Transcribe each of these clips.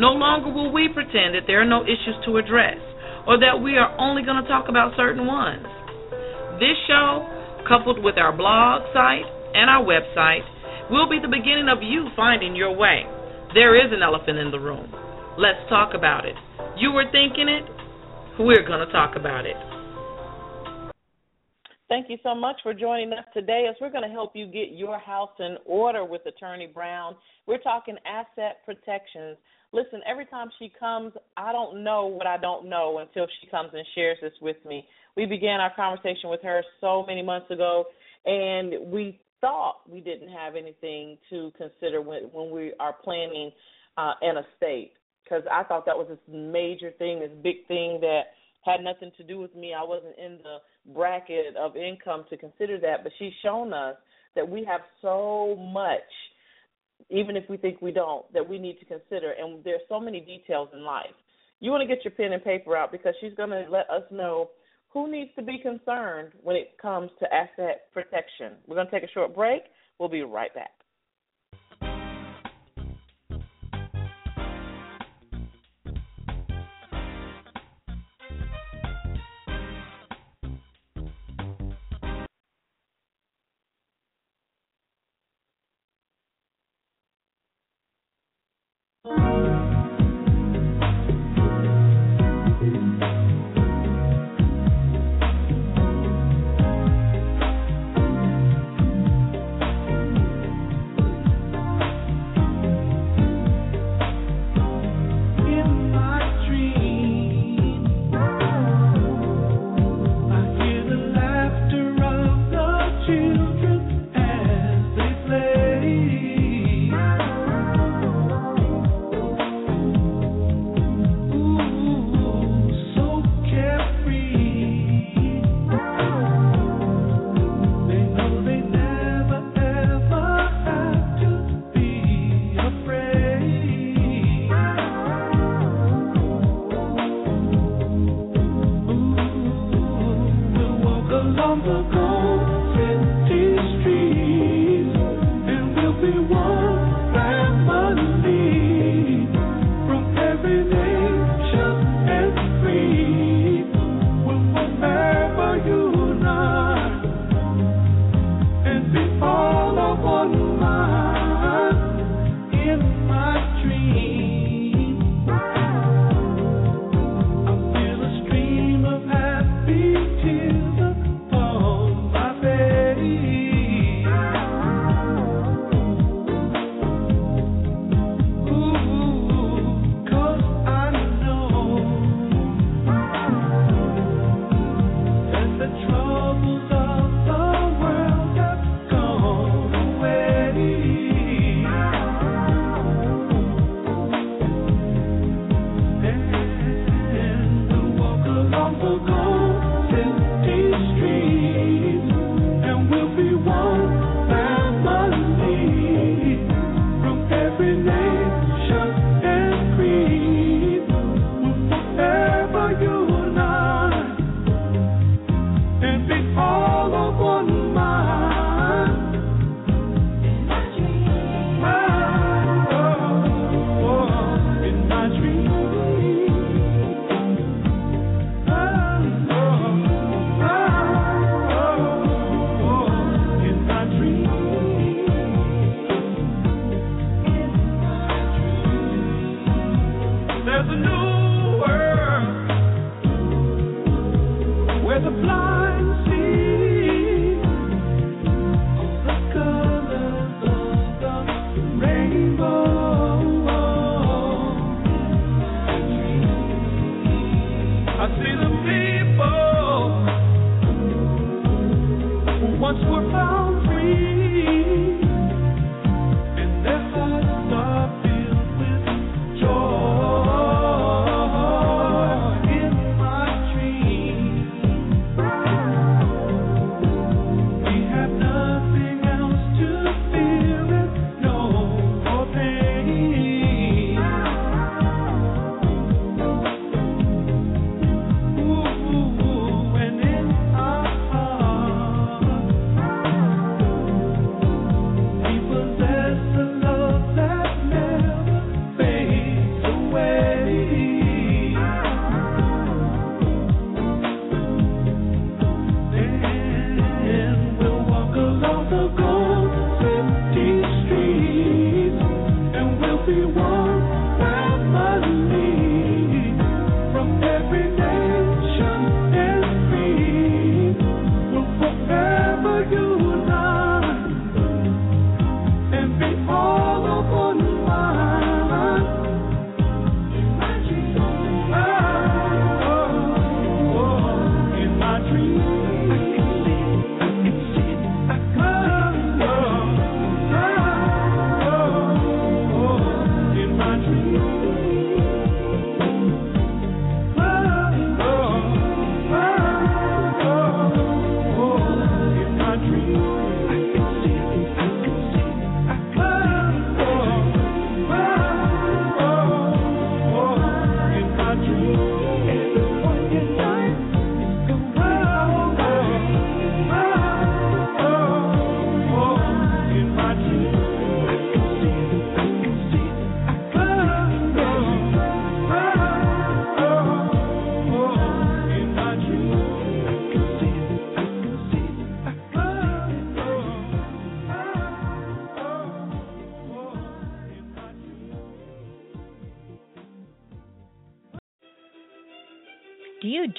No longer will we pretend that there are no issues to address or that we are only going to talk about certain ones. This show, coupled with our blog site and our website, will be the beginning of you finding your way. There is an elephant in the room. Let's talk about it. You were thinking it, we're going to talk about it. Thank you so much for joining us today as we're going to help you get your house in order with Attorney Brown. We're talking asset protections. Listen, every time she comes, I don't know what I don't know until she comes and shares this with me. We began our conversation with her so many months ago, and we thought we didn't have anything to consider when, when we are planning uh, an estate because I thought that was this major thing, this big thing that had nothing to do with me. I wasn't in the bracket of income to consider that, but she's shown us that we have so much even if we think we don't that we need to consider and there's so many details in life. You want to get your pen and paper out because she's going to let us know who needs to be concerned when it comes to asset protection. We're going to take a short break. We'll be right back.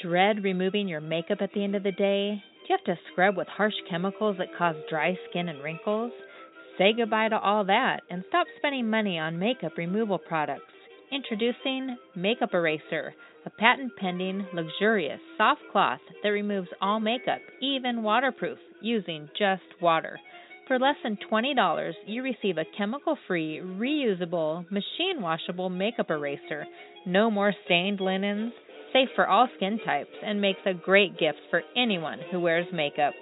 Dread removing your makeup at the end of the day? Do you have to scrub with harsh chemicals that cause dry skin and wrinkles? Say goodbye to all that and stop spending money on makeup removal products. Introducing Makeup Eraser, a patent pending, luxurious, soft cloth that removes all makeup, even waterproof, using just water. For less than $20, you receive a chemical free, reusable, machine washable makeup eraser. No more stained linens safe for all skin types, and makes a great gift for anyone who wears makeup.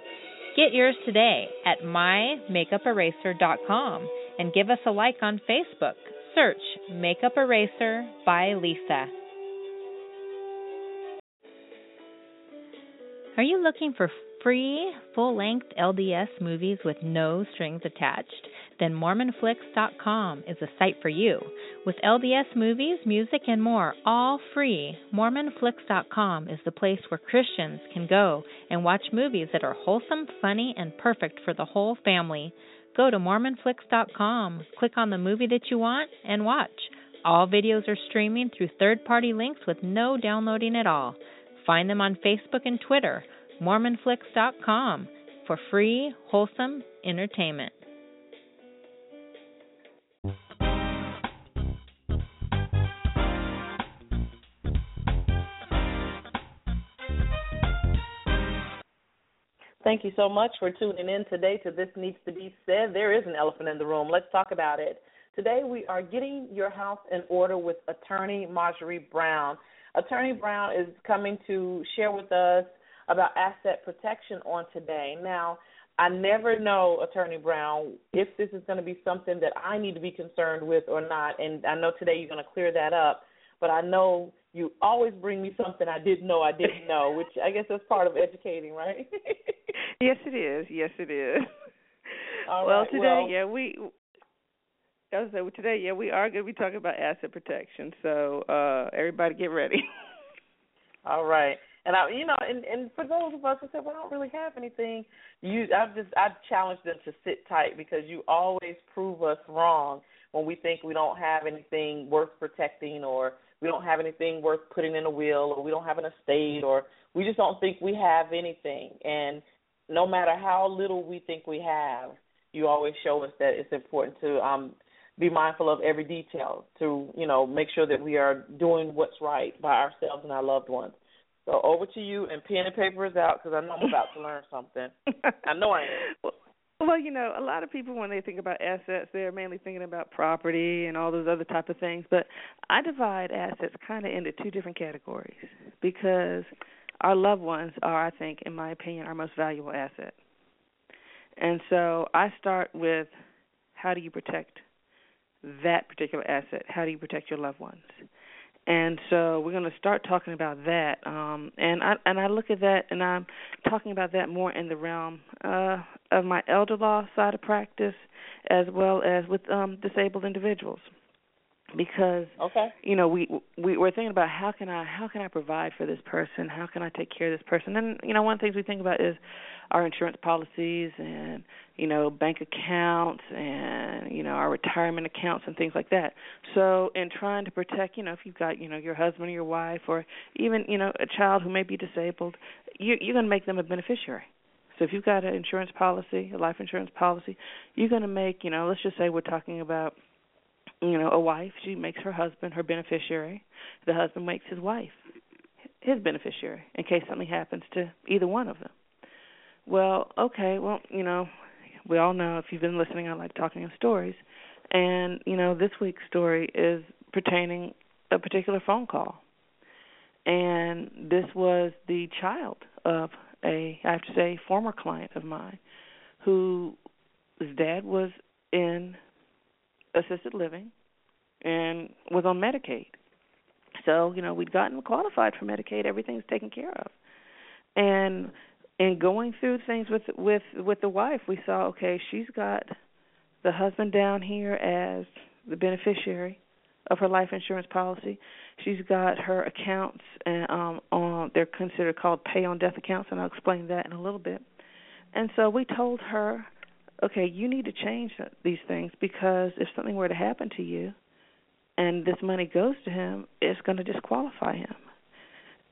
Get yours today at mymakeuperaser.com and give us a like on Facebook. Search Makeup Eraser by Lisa. Are you looking for free full length LDS movies with no strings attached? Then MormonFlix.com is a site for you. With LDS movies, music, and more, all free, MormonFlix.com is the place where Christians can go and watch movies that are wholesome, funny, and perfect for the whole family. Go to MormonFlix.com, click on the movie that you want, and watch. All videos are streaming through third party links with no downloading at all. Find them on Facebook and Twitter. MormonFlix.com for free, wholesome entertainment. Thank you so much for tuning in today to This Needs to Be Said. There is an elephant in the room. Let's talk about it. Today we are getting your house in order with attorney Marjorie Brown. Attorney Brown is coming to share with us about asset protection on today. Now, I never know, Attorney Brown, if this is going to be something that I need to be concerned with or not. And I know today you're going to clear that up, but I know you always bring me something I didn't know I didn't know, which I guess is part of educating, right? yes, it is. Yes, it is. All well, right. today, well, yeah, we. I was say today, yeah, we are going to be talking about asset protection. So uh everybody, get ready. All right. And I, you know, and and for those of us who said, "Well, I don't really have anything," you, I've just I've challenged them to sit tight because you always prove us wrong when we think we don't have anything worth protecting or we don't have anything worth putting in a will or we don't have an estate or we just don't think we have anything. And no matter how little we think we have, you always show us that it's important to um, be mindful of every detail to you know make sure that we are doing what's right by ourselves and our loved ones. So over to you, and pen and paper is out because I know I'm about to learn something. I know I am. Well, you know, a lot of people when they think about assets, they're mainly thinking about property and all those other type of things. But I divide assets kind of into two different categories because our loved ones are, I think, in my opinion, our most valuable asset. And so I start with how do you protect that particular asset? How do you protect your loved ones? And so we're going to start talking about that. Um, and I and I look at that, and I'm talking about that more in the realm uh, of my elder law side of practice, as well as with um, disabled individuals because okay. you know we we we're thinking about how can I how can I provide for this person? How can I take care of this person? And you know one of the things we think about is our insurance policies and you know bank accounts and you know our retirement accounts and things like that. So in trying to protect you know if you've got you know your husband or your wife or even you know a child who may be disabled you you're going to make them a beneficiary. So if you've got an insurance policy a life insurance policy you're going to make you know let's just say we're talking about you know, a wife, she makes her husband her beneficiary. The husband makes his wife his beneficiary in case something happens to either one of them. Well, okay, well, you know, we all know if you've been listening, I like talking in stories. And, you know, this week's story is pertaining a particular phone call. And this was the child of a I have to say former client of mine whose dad was in assisted living and was on Medicaid. So, you know, we'd gotten qualified for Medicaid, everything's taken care of. And in going through things with with with the wife, we saw okay, she's got the husband down here as the beneficiary of her life insurance policy. She's got her accounts and um on they're considered called pay on death accounts and I'll explain that in a little bit. And so we told her okay, you need to change these things because if something were to happen to you and this money goes to him, it's going to disqualify him.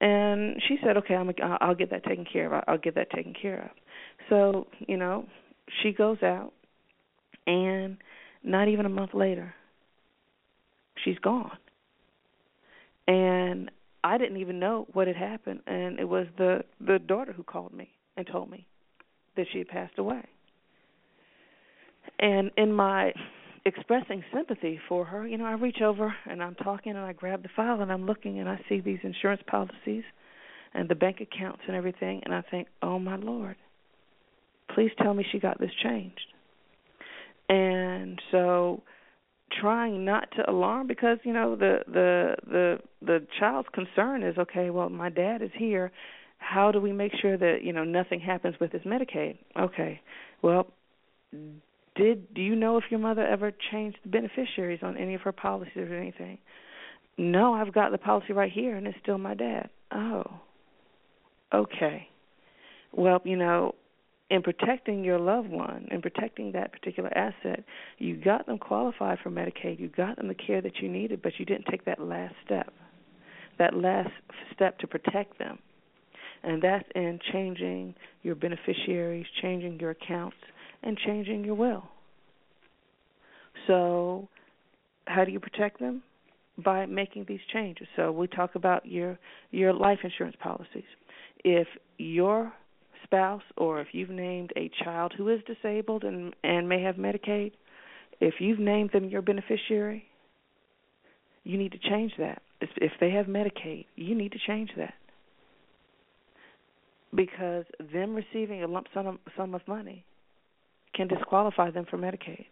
And she said, "Okay, I'm I'll get that taken care of. I'll get that taken care of." So, you know, she goes out and not even a month later, she's gone. And I didn't even know what had happened and it was the the daughter who called me and told me that she had passed away. And in my expressing sympathy for her, you know, I reach over and I'm talking and I grab the file and I'm looking and I see these insurance policies and the bank accounts and everything and I think, "Oh my lord. Please tell me she got this changed." And so trying not to alarm because you know the the the the child's concern is okay well my dad is here how do we make sure that you know nothing happens with his medicaid okay well did do you know if your mother ever changed the beneficiaries on any of her policies or anything? No, I've got the policy right here and it's still my dad. Oh. Okay. Well, you know, in protecting your loved one, in protecting that particular asset, you got them qualified for Medicaid, you got them the care that you needed, but you didn't take that last step. That last step to protect them. And that's in changing your beneficiaries, changing your accounts, and changing your will. So, how do you protect them? By making these changes. So we talk about your your life insurance policies. If your spouse or if you've named a child who is disabled and and may have Medicaid, if you've named them your beneficiary, you need to change that. If they have Medicaid, you need to change that because them receiving a lump sum sum of money can disqualify them from Medicaid.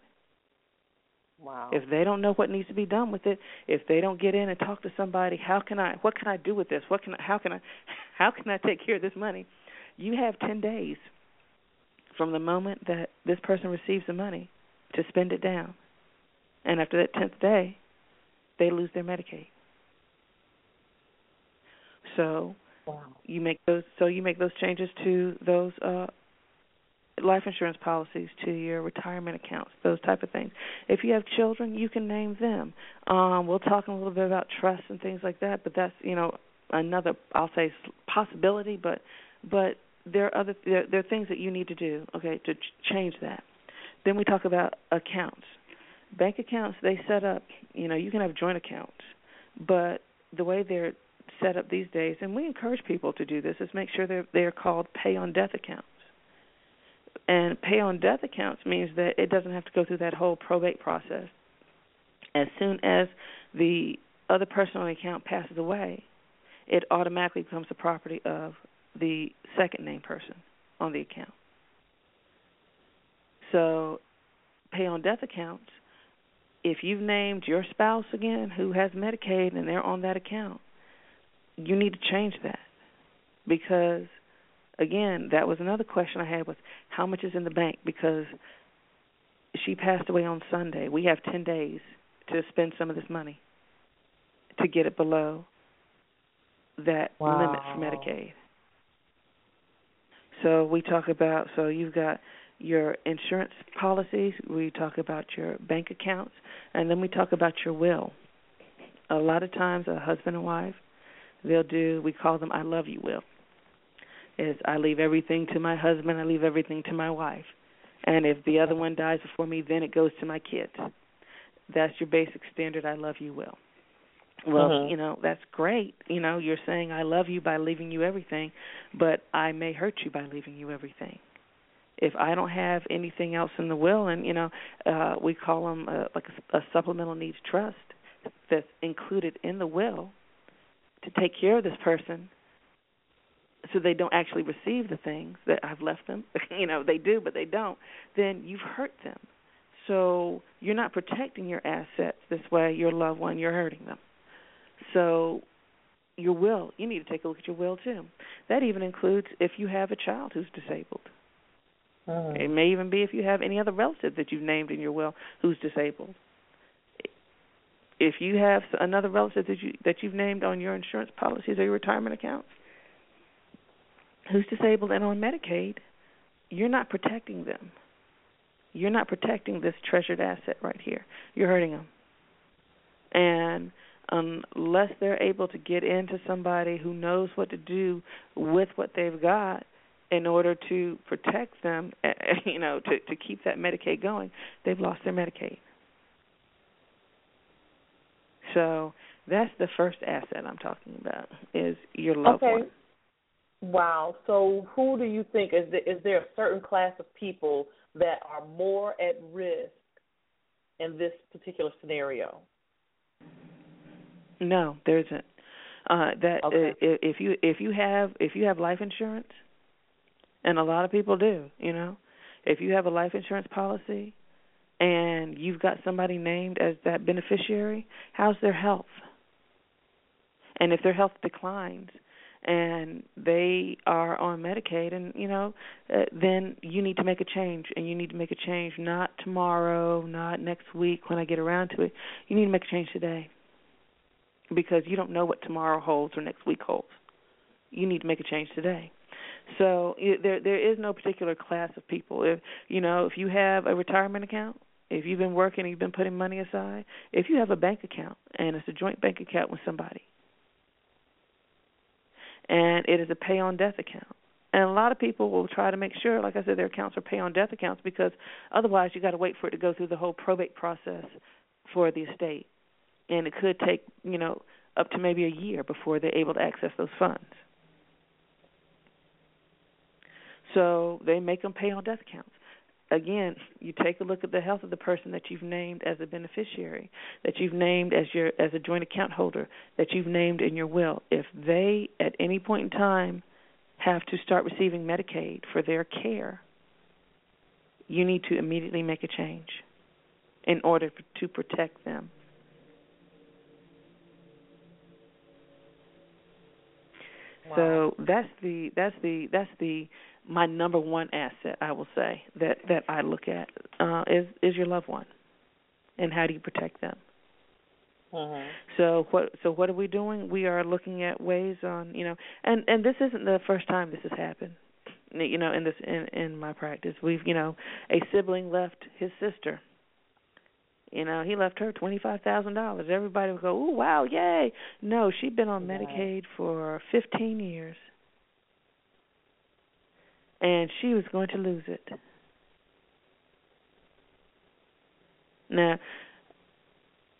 Wow. If they don't know what needs to be done with it, if they don't get in and talk to somebody, how can I what can I do with this? What can I how can I how can I take care of this money? You have 10 days from the moment that this person receives the money to spend it down. And after that 10th day, they lose their Medicaid. So, wow. you make those so you make those changes to those uh life insurance policies to your retirement accounts, those type of things. If you have children, you can name them. Um, we'll talk a little bit about trusts and things like that, but that's you know another I'll say possibility, but but there are other there, there are things that you need to do, okay, to ch- change that. Then we talk about accounts. Bank accounts they set up, you know, you can have joint accounts, but the way they're set up these days, and we encourage people to do this, is make sure they're they're called pay on death accounts. And pay on death accounts means that it doesn't have to go through that whole probate process. As soon as the other person on the account passes away, it automatically becomes the property of the second name person on the account. So, pay on death accounts, if you've named your spouse again who has Medicaid and they're on that account, you need to change that because again, that was another question I had was how much is in the bank because she passed away on Sunday. We have 10 days to spend some of this money to get it below that wow. limit for Medicaid. So we talk about so you've got your insurance policies, we talk about your bank accounts, and then we talk about your will. A lot of times a husband and wife, they'll do we call them I love you will. Is I leave everything to my husband, I leave everything to my wife. And if the other one dies before me, then it goes to my kids. That's your basic standard I love you will. Well, Mhm. you know, that's great. You know, you're saying I love you by leaving you everything, but I may hurt you by leaving you everything. If I don't have anything else in the will, and you know, uh, we call them uh, like a, a supplemental needs trust that's included in the will to take care of this person, so they don't actually receive the things that I've left them. you know, they do, but they don't. Then you've hurt them. So you're not protecting your assets this way. Your loved one, you're hurting them. So your will, you need to take a look at your will too. That even includes if you have a child who's disabled. Mm. It may even be if you have any other relative that you've named in your will who's disabled. If you have another relative that you that you've named on your insurance policies or your retirement accounts who's disabled and on Medicaid, you're not protecting them. You're not protecting this treasured asset right here. You're hurting them. And unless they're able to get into somebody who knows what to do with what they've got in order to protect them, eh, eh, you know, to to keep that Medicaid going, they've lost their Medicaid. So that's the first asset I'm talking about is your loved okay. one. Wow. So who do you think is there, is there a certain class of people that are more at risk in this particular scenario? No, there isn't. Uh, that Okay. uh, if you if you have if you have life insurance, and a lot of people do, you know, if you have a life insurance policy, and you've got somebody named as that beneficiary, how's their health? And if their health declines, and they are on Medicaid, and you know, uh, then you need to make a change, and you need to make a change not tomorrow, not next week when I get around to it. You need to make a change today because you don't know what tomorrow holds or next week holds. You need to make a change today. So there there is no particular class of people. If you know, if you have a retirement account, if you've been working and you've been putting money aside, if you have a bank account and it's a joint bank account with somebody, and it is a pay on death account. And a lot of people will try to make sure, like I said, their accounts are pay on death accounts because otherwise you got to wait for it to go through the whole probate process for the estate and it could take you know up to maybe a year before they're able to access those funds. So they make them pay on death accounts. Again, you take a look at the health of the person that you've named as a beneficiary, that you've named as your as a joint account holder, that you've named in your will. If they at any point in time have to start receiving Medicaid for their care, you need to immediately make a change in order to protect them. Wow. So that's the that's the that's the my number one asset I will say that that I look at uh, is is your loved one, and how do you protect them? Mm-hmm. So what so what are we doing? We are looking at ways on you know, and and this isn't the first time this has happened. You know, in this in in my practice, we've you know, a sibling left his sister, You know, he left her twenty five thousand dollars. Everybody would go, "Ooh, wow, yay!" No, she'd been on Medicaid for fifteen years, and she was going to lose it. Now,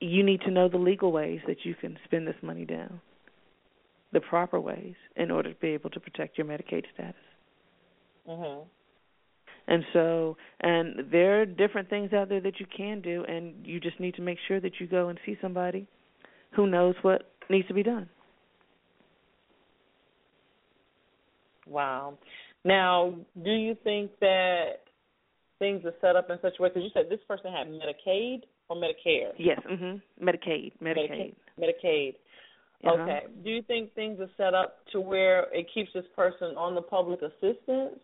you need to know the legal ways that you can spend this money down, the proper ways, in order to be able to protect your Medicaid status. Mhm. And so, and there are different things out there that you can do, and you just need to make sure that you go and see somebody who knows what needs to be done. Wow. Now, do you think that things are set up in such a way? Because you said this person had Medicaid or Medicare. Yes, mhm. Medicaid, Medicaid. Medicaid. Uh-huh. Okay. Do you think things are set up to where it keeps this person on the public assistance?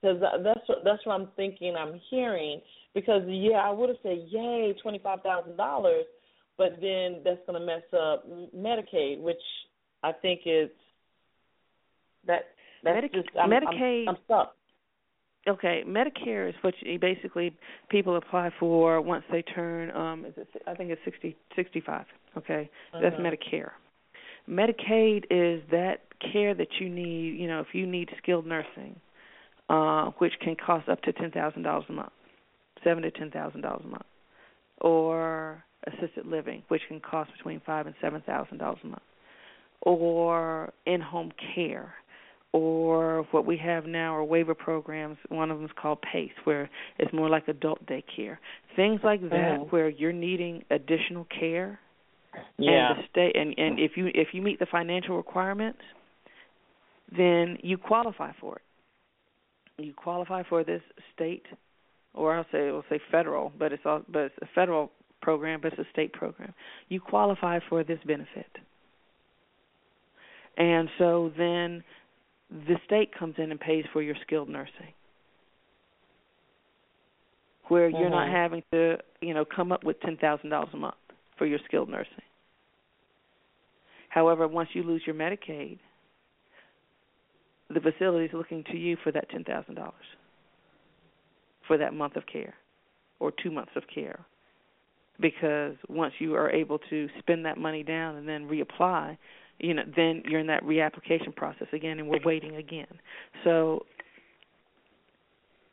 Because that's what, that's what I'm thinking. I'm hearing because yeah, I would have said yay, twenty five thousand dollars, but then that's going to mess up Medicaid, which I think is that Medic- just I'm, Medicaid- I'm, I'm stuck. Okay, Medicare is what you, basically people apply for once they turn um is it, I think it's sixty sixty five. Okay, that's Mhm. Medicare. Medicaid is that care that you need. You know, if you need skilled nursing, uh, which can cost up to ten thousand dollars a month, seven to ten thousand dollars a month, or assisted living, which can cost between five and seven thousand dollars a month, or in-home care, or what we have now are waiver programs. One of them is called PACE, where it's more like adult daycare. Things like that, Mhm. where you're needing additional care Yeah. and the state and and if you if you meet the financial requirements then you qualify for it you qualify for this state or I'll say we'll say federal but it's all but it's a federal program but it's a state program you qualify for this benefit and so then the state comes in and pays for your skilled nursing where you're not Mhm. having to you know come up with ten thousand dollars a month for your skilled nursing However, once you lose your Medicaid, the facility is looking to you for that ten thousand dollars for that month of care or two months of care. Because once you are able to spend that money down and then reapply, you know, then you're in that reapplication process again, and we're waiting again. So,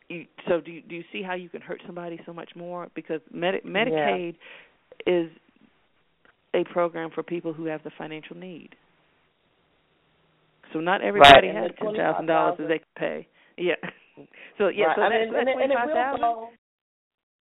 you, so do you, do you see how you can hurt somebody so much more? Because Medi- Medicaid is a program for people who have the financial need. So not everybody and has ten thousand dollars that they can pay. Yeah. So yeah, right. so and, that, it- so that and, and it will go.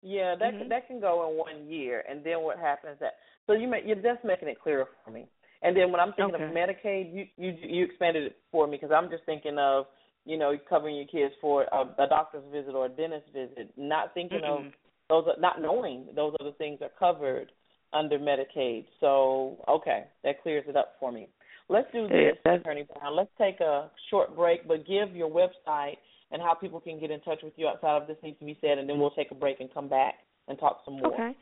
Yeah, that Mhm. that can go in one year, and then what happens that so you make you're just making it clearer for me. And then when I'm thinking Okay. of Medicaid, you you you expanded it for me because I'm just thinking of you know covering your kids for a, a doctor's visit or a dentist visit, not thinking of Mm-mm. those are, not knowing those other things are covered under Medicaid. So okay, that clears it up for me. Let's do this, that's- Attorney Brown. Let's take a short break, but give your website and how people can get in touch with you outside of this needs to be said, and then we'll take a break and come back and talk some more. Okay.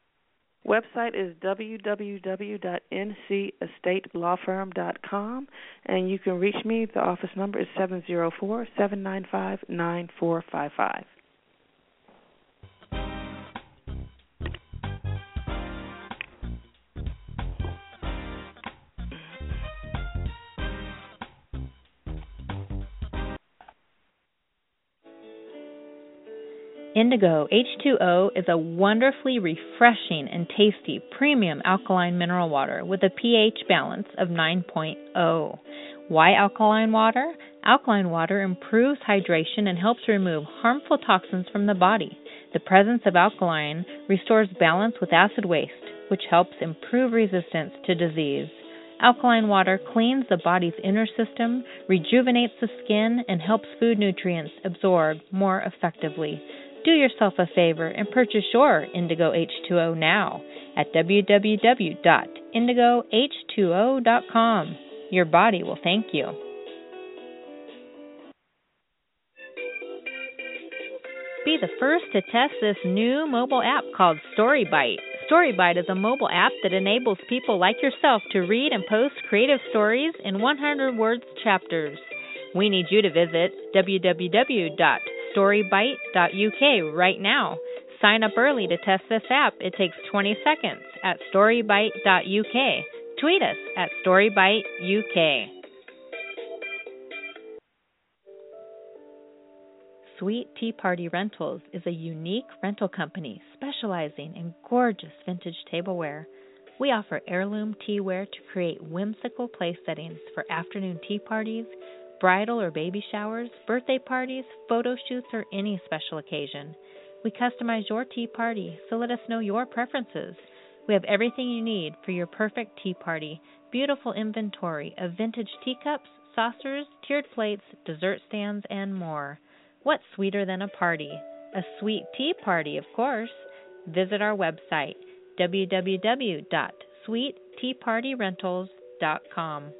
Website is www.ncestatelaw.firm.com, and you can reach me. The office number is seven zero four seven nine five nine four five five. Indigo H2O is a wonderfully refreshing and tasty premium alkaline mineral water with a pH balance of 9.0. Why alkaline water? Alkaline water improves hydration and helps remove harmful toxins from the body. The presence of alkaline restores balance with acid waste, which helps improve resistance to disease. Alkaline water cleans the body's inner system, rejuvenates the skin, and helps food nutrients absorb more effectively. Do yourself a favor and purchase your Indigo H2O now at www.indigoh2o.com. Your body will thank you. Be the first to test this new mobile app called StoryBite. StoryBite is a mobile app that enables people like yourself to read and post creative stories in 100 words chapters. We need you to visit www.storybite.uk right now. Sign up early to test this app. It takes 20 seconds at storybite.uk. Tweet us at storybiteuk. Sweet Tea Party Rentals is a unique rental company specializing in gorgeous vintage tableware. We offer heirloom teaware to create whimsical place settings for afternoon tea parties, bridal or baby showers, birthday parties, photo shoots, or any special occasion. We customize your tea party, so let us know your preferences. We have everything you need for your perfect tea party beautiful inventory of vintage teacups, saucers, tiered plates, dessert stands, and more. What's sweeter than a party? A sweet tea party, of course. Visit our website www.sweetteapartyrentals.com.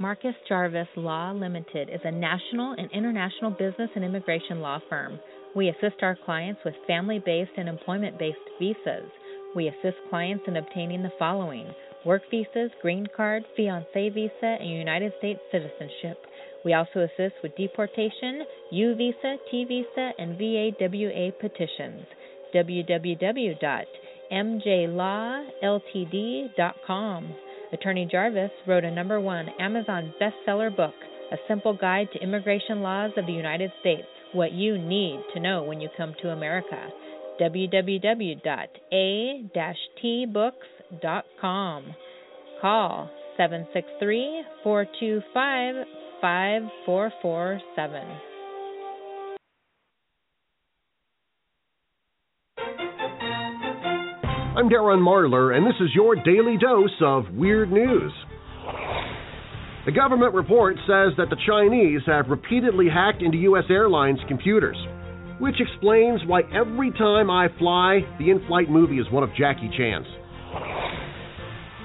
Marcus Jarvis Law Limited is a national and international business and immigration law firm. We assist our clients with family based and employment based visas. We assist clients in obtaining the following work visas, green card, fiancé visa, and United States citizenship. We also assist with deportation, U visa, T visa, and VAWA petitions. www.mjlawltd.com. Attorney Jarvis wrote a number one Amazon bestseller book, A Simple Guide to Immigration Laws of the United States What You Need to Know When You Come to America. www.a-tbooks.com. Call 763 425 5447. I'm Darren Marlar, and this is your daily dose of weird news. The government report says that the Chinese have repeatedly hacked into U.S. airlines' computers, which explains why every time I fly, the in flight movie is one of Jackie Chan's.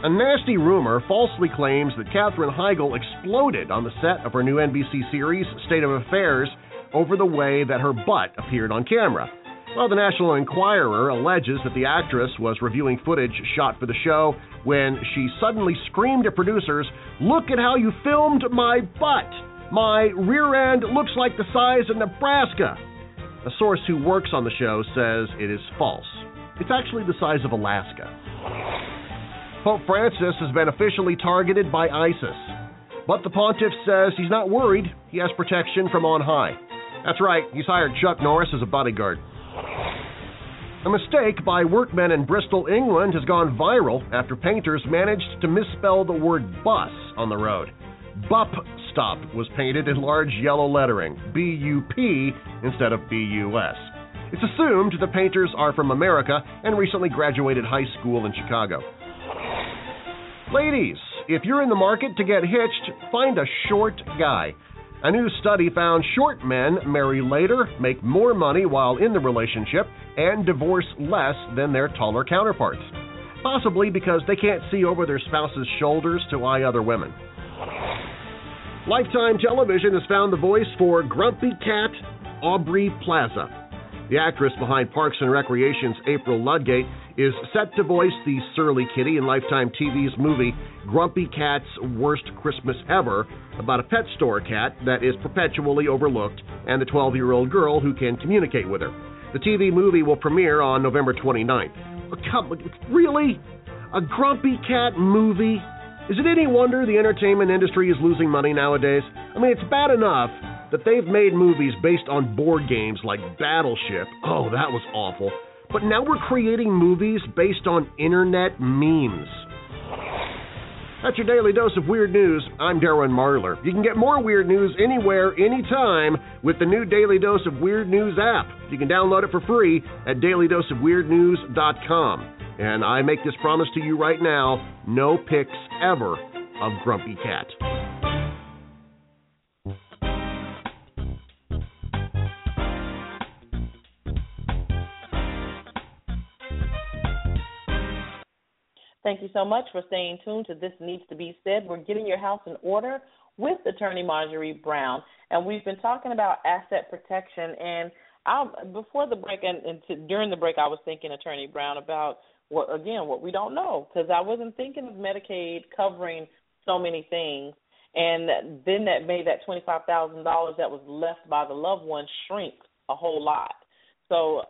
A nasty rumor falsely claims that Katherine Heigl exploded on the set of her new NBC series, State of Affairs, over the way that her butt appeared on camera. Well, the National Enquirer alleges that the actress was reviewing footage shot for the show when she suddenly screamed at producers, Look at how you filmed my butt! My rear end looks like the size of Nebraska! A source who works on the show says it is false. It's actually the size of Alaska. Pope Francis has been officially targeted by ISIS. But the pontiff says he's not worried, he has protection from on high. That's right, he's hired Chuck Norris as a bodyguard. A mistake by workmen in Bristol, England has gone viral after painters managed to misspell the word bus on the road. Bup stop was painted in large yellow lettering, B U P instead of B U S. It's assumed the painters are from America and recently graduated high school in Chicago. Ladies, if you're in the market to get hitched, find a short guy. A new study found short men marry later, make more money while in the relationship, and divorce less than their taller counterparts. Possibly because they can't see over their spouse's shoulders to eye other women. Lifetime Television has found the voice for Grumpy Cat, Aubrey Plaza. The actress behind Parks and Recreation's April Ludgate is set to voice the surly kitty in Lifetime TV's movie Grumpy Cat's Worst Christmas Ever, about a pet store cat that is perpetually overlooked and the 12 year old girl who can communicate with her. The TV movie will premiere on November 29th. Oh, come, really? A Grumpy Cat movie? Is it any wonder the entertainment industry is losing money nowadays? I mean, it's bad enough that they've made movies based on board games like Battleship. Oh, that was awful. But now we're creating movies based on internet memes. That's your daily dose of weird news. I'm Darren Marlar. You can get more weird news anywhere, anytime with the new Daily Dose of Weird News app. You can download it for free at dailydoseofweirdnews.com. And I make this promise to you right now no pics ever of Grumpy Cat. Thank you so much for staying tuned to This Needs to Be Said. We're getting your house in order with Attorney Marjorie Brown, and we've been talking about asset protection. And I, before the break and, and to, during the break, I was thinking, Attorney Brown, about what again what we don't know because I wasn't thinking of Medicaid covering so many things. and then that made that twenty five thousand dollars that was left by the loved one shrink a whole lot. So,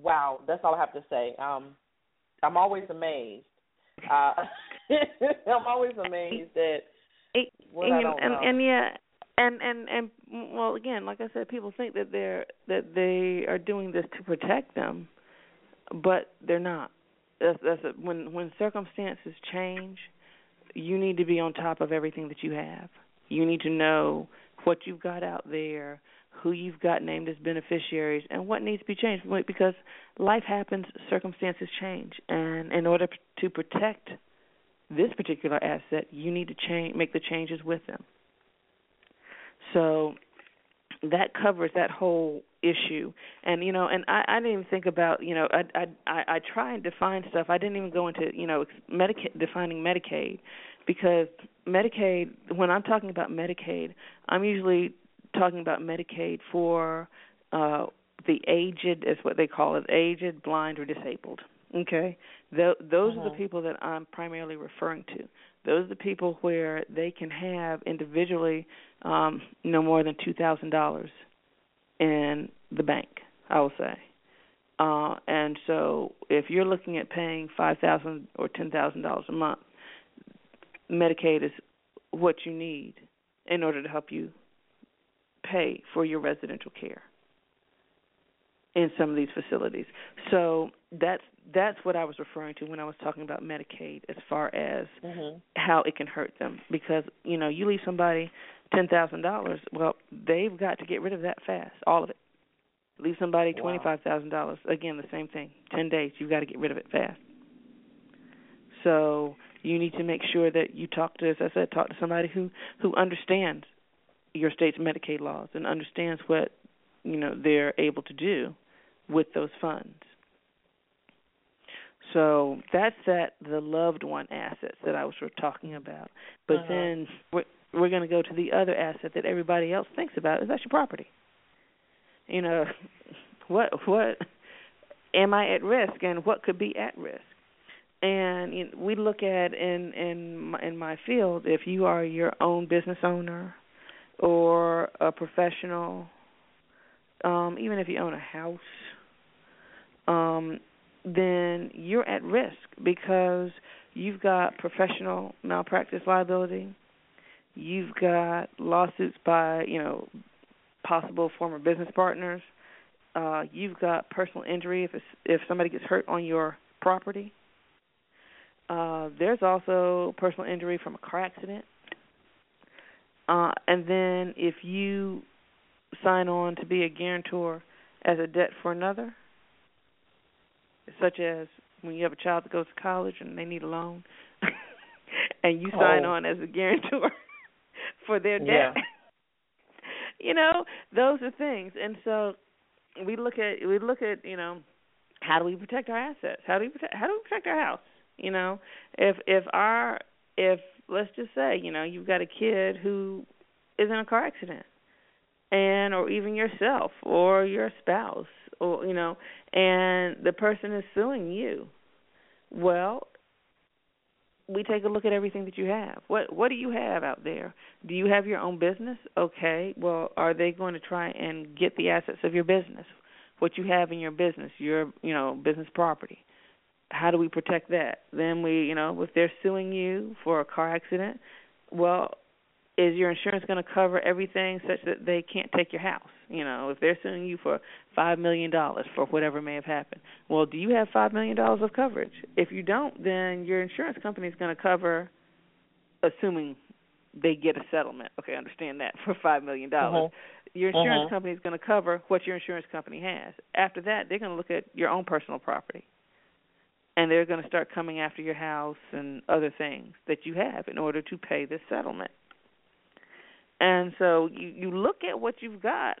wow, that's all I have to say. Um, I'm always amazed. Uh, I'm always amazed at what and, I don't and, know. and yeah, and and and well, again, like I said, people think that they're that they are doing this to protect them, but they're not. That's, that's a, when when circumstances change, you need to be on top of everything that you have. You need to know what you've got out there, who you've got named as beneficiaries, and what needs to be changed. Because life happens, circumstances change, and in order to protect this particular asset, you need to change, make the changes with them. So that covers that whole issue. And you know, and I, I didn't even think about you know, I I I try and define stuff. I didn't even go into you know Medicaid defining Medicaid because Medicaid. When I'm talking about Medicaid, I'm usually talking about Medicaid for uh the aged, is what they call it, aged, blind, or disabled. Okay, Th- those uh-huh. are the people that I'm primarily referring to. Those are the people where they can have individually um, no more than two thousand dollars in the bank. I will say, uh, and so if you're looking at paying five thousand or ten thousand dollars a month, Medicaid is what you need in order to help you pay for your residential care in some of these facilities. So that's that's what I was referring to when I was talking about Medicaid as far as mm-hmm. how it can hurt them because you know you leave somebody ten thousand dollars well they've got to get rid of that fast all of it leave somebody twenty five thousand dollars again the same thing ten days you've got to get rid of it fast so you need to make sure that you talk to as I said talk to somebody who who understands your state's Medicaid laws and understands what you know they're able to do with those funds so that's that the loved one assets that I was sort of talking about. But Uh-huh. then we're we're going to go to the other asset that everybody else thinks about is that's your property. You know, what what am I at risk and what could be at risk? And you know, we look at in in my, in my field if you are your own business owner or a professional, um, even if you own a house, um, then you're at risk because you've got professional malpractice liability, you've got lawsuits by, you know, possible former business partners, uh, you've got personal injury if it's, if somebody gets hurt on your property. Uh, there's also personal injury from a car accident. Uh, and then if you sign on to be a guarantor as a debt for another, such as when you have a child that goes to college and they need a loan, and you sign Oh. on as a guarantor for their debt. Yeah. you know, those are things, and so we look at we look at you know how do we protect our assets? How do we protect how do we protect our house? You know, if if our if let's just say you know you've got a kid who is in a car accident, and or even yourself or your spouse or you know and the person is suing you. Well we take a look at everything that you have. What what do you have out there? Do you have your own business? Okay. Well are they going to try and get the assets of your business what you have in your business your you know business property how do we protect that then we you know if they're suing you for a car accident well is your insurance going to cover everything such that they can't take your house? You know, if they're suing you for five million dollars for whatever may have happened, well, do you have five million dollars of coverage? If you don't, then your insurance company is going to cover, assuming they get a settlement. Okay, understand that for five million dollars. Uh-huh. Your insurance Uh-huh. company is going to cover what your insurance company has. After that, they're going to look at your own personal property, and they're going to start coming after your house and other things that you have in order to pay this settlement. And so you you look at what you've got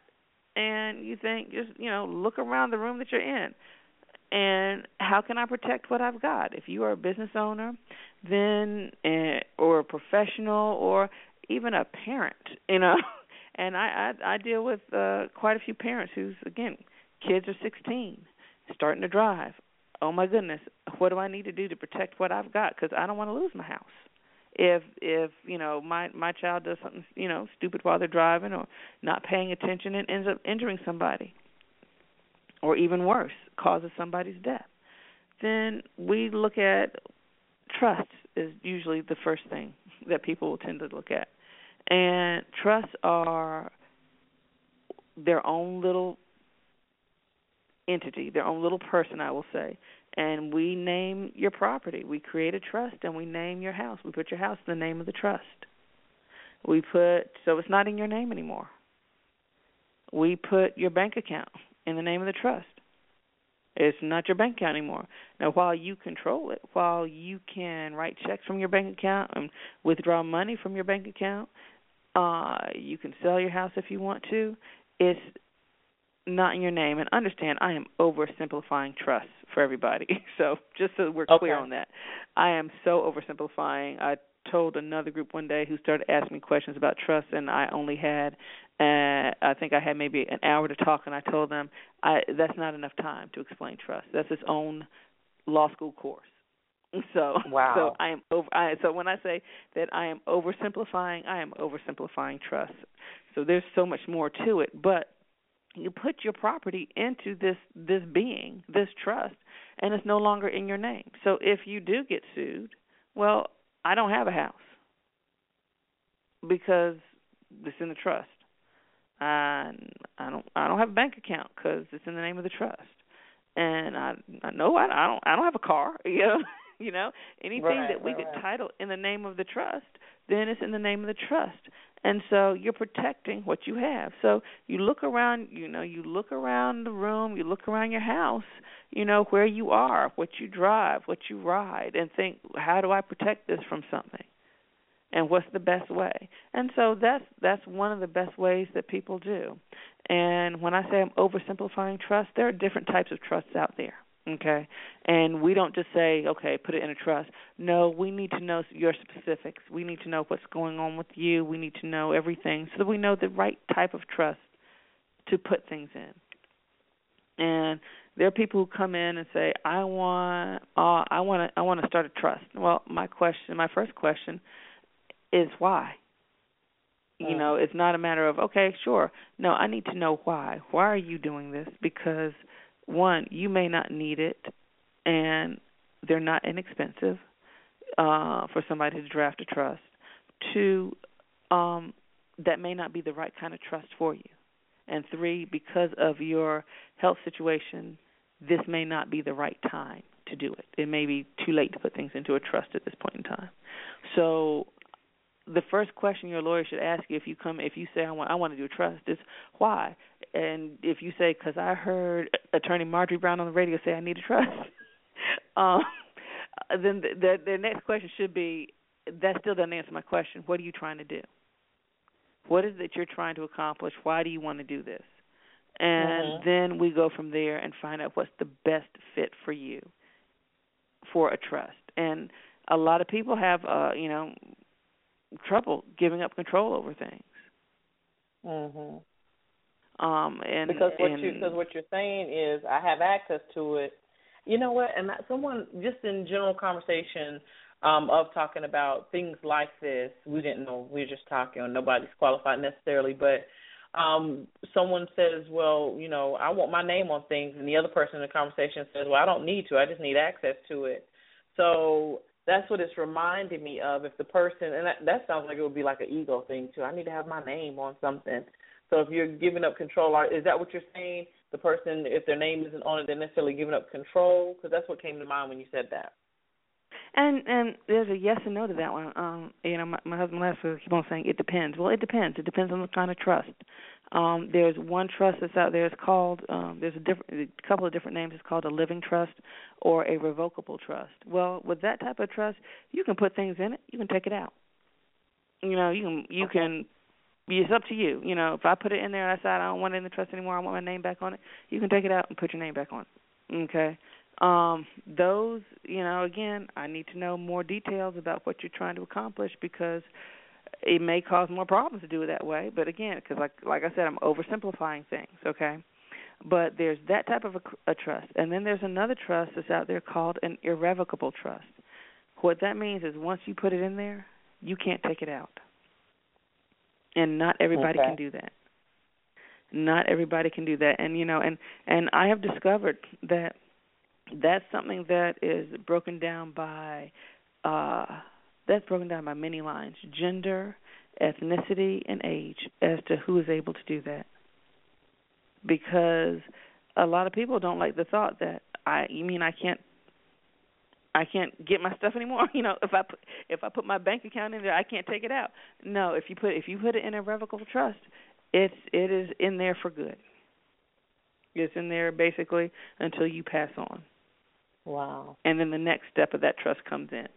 and you think just you know look around the room that you're in and how can I protect what I've got? If you are a business owner, then uh, or a professional or even a parent, you know. And I I, I deal with uh, quite a few parents whose again kids are 16, starting to drive. Oh my goodness, what do I need to do to protect what I've got? Because I don't want to lose my house. if if you know my my child does something you know stupid while they're driving or not paying attention and ends up injuring somebody or even worse causes somebody's death then we look at trust is usually the first thing that people will tend to look at and trusts are their own little entity, their own little person, I will say. And we name your property. We create a trust and we name your house. We put your house in the name of the trust. We put so it's not in your name anymore. We put your bank account in the name of the trust. It's not your bank account anymore. Now, while you control it, while you can write checks from your bank account and withdraw money from your bank account, uh, you can sell your house if you want to. It's not in your name. And understand, I am oversimplifying trust for everybody. So just so we're okay. clear on that, I am so oversimplifying. I told another group one day who started asking me questions about trust, and I only had, uh, I think I had maybe an hour to talk, and I told them I that's not enough time to explain trust. That's its own law school course. So wow. so I am over. I, so when I say that I am oversimplifying, I am oversimplifying trust. So there's so much more to it, but you put your property into this this being, this trust, and it's no longer in your name. So if you do get sued, well, I don't have a house because it's in the trust. And I don't I don't have a bank account because it's in the name of the trust. And I I know I, I don't I don't have a car, you know. you know, anything right, that we right, get right. title in the name of the trust, then it's in the name of the trust. And so you're protecting what you have. So you look around, you know, you look around the room, you look around your house, you know, where you are, what you drive, what you ride, and think, how do I protect this from something? And what's the best way? And so that's that's one of the best ways that people do. And when I say I'm oversimplifying trust, there are different types of trusts out there okay. And we don't just say okay put it in a trust. No we need to know your specifics. We need to know what's going on with you. We need to know everything so that we know the right type of trust to put things in. And there are people who come in and say i want uh i want to i want to start a trust. Well my question my first question is why? You know it's not a matter of okay sure. No i need to know why. Why are you doing this? Because one, you may not need it, and they're not inexpensive uh, for somebody to draft a trust. Two, um, that may not be the right kind of trust for you. And three, because of your health situation, this may not be the right time to do it. It may be too late to put things into a trust at this point in time. So the first question your lawyer should ask you if you come if you say I want I want to do a trust is why? And if you say because I heard attorney Marjorie Brown on the radio say I need a trust um then the, the the next question should be that still doesn't answer my question what are you trying to do? What is it that you're trying to accomplish? Why do you want to do this? And mm-hmm. then we go from there and find out what's the best fit for you for a trust. And a lot of people have uh you know trouble giving up control over things. Mhm. Um, and because what and, you because what you're saying is I have access to it. You know what? And that, someone just in general conversation um, of talking about things like this, we didn't know we were just talking. Nobody's qualified necessarily, but um someone says, "Well, you know, I want my name on things," and the other person in the conversation says, "Well, I don't need to. I just need access to it." So that's what it's reminding me of. If the person, and that, that sounds like it would be like an ego thing too. I need to have my name on something. So if you're giving up control, is that what you're saying? The person, if their name isn't on it, they're necessarily giving up control. Because that's what came to mind when you said that. And and there's a yes and no to that one. Um, you know, my, my husband last week keep on saying it depends. Well, it depends. It depends on the kind of trust. Um, there's one trust that's out there. It's called. Um, there's a different, a couple of different names. It's called a living trust or a revocable trust. Well, with that type of trust, you can put things in it. You can take it out. You know, you can you okay. can. It's up to you. You know, if I put it in there and I decide I don't want it in the trust anymore, I want my name back on it. You can take it out and put your name back on it. Okay. Um, those, you know, again, I need to know more details about what you're trying to accomplish because it may cause more problems to do it that way. But again, because like like I said, I'm oversimplifying things. Okay, but there's that type of a, a trust, and then there's another trust that's out there called an irrevocable trust. What that means is once you put it in there, you can't take it out. And not everybody okay. can do that. Not everybody can do that. And you know, and and I have discovered that that's something that is broken down by uh that's broken down by many lines gender ethnicity and age as to who is able to do that. Because a lot of people don't like the thought that i you mean i can't i can't get my stuff anymore? You know if i put if i put my bank account in there i can't take it out. No if you put if you put it in a revocable trust it's it is in there for good. It's in there basically until you pass on Wow. and then the next step of that trust comes in.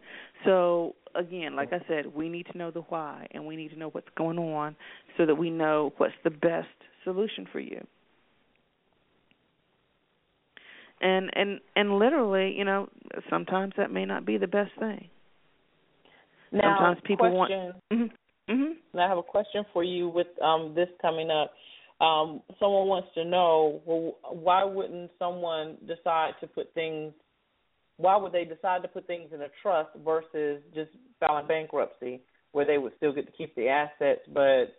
So again, like I said, we need to know the why and we need to know what's going on so that we know what's the best solution for you. And and and literally, you know, sometimes that may not be the best thing. Now, sometimes people question, want mhm mhm I have a question for you with um, this coming up. Um, someone wants to know, well, why wouldn't someone decide to put things? Why would they decide to put things in a trust versus just filing bankruptcy, where they would still get to keep the assets, but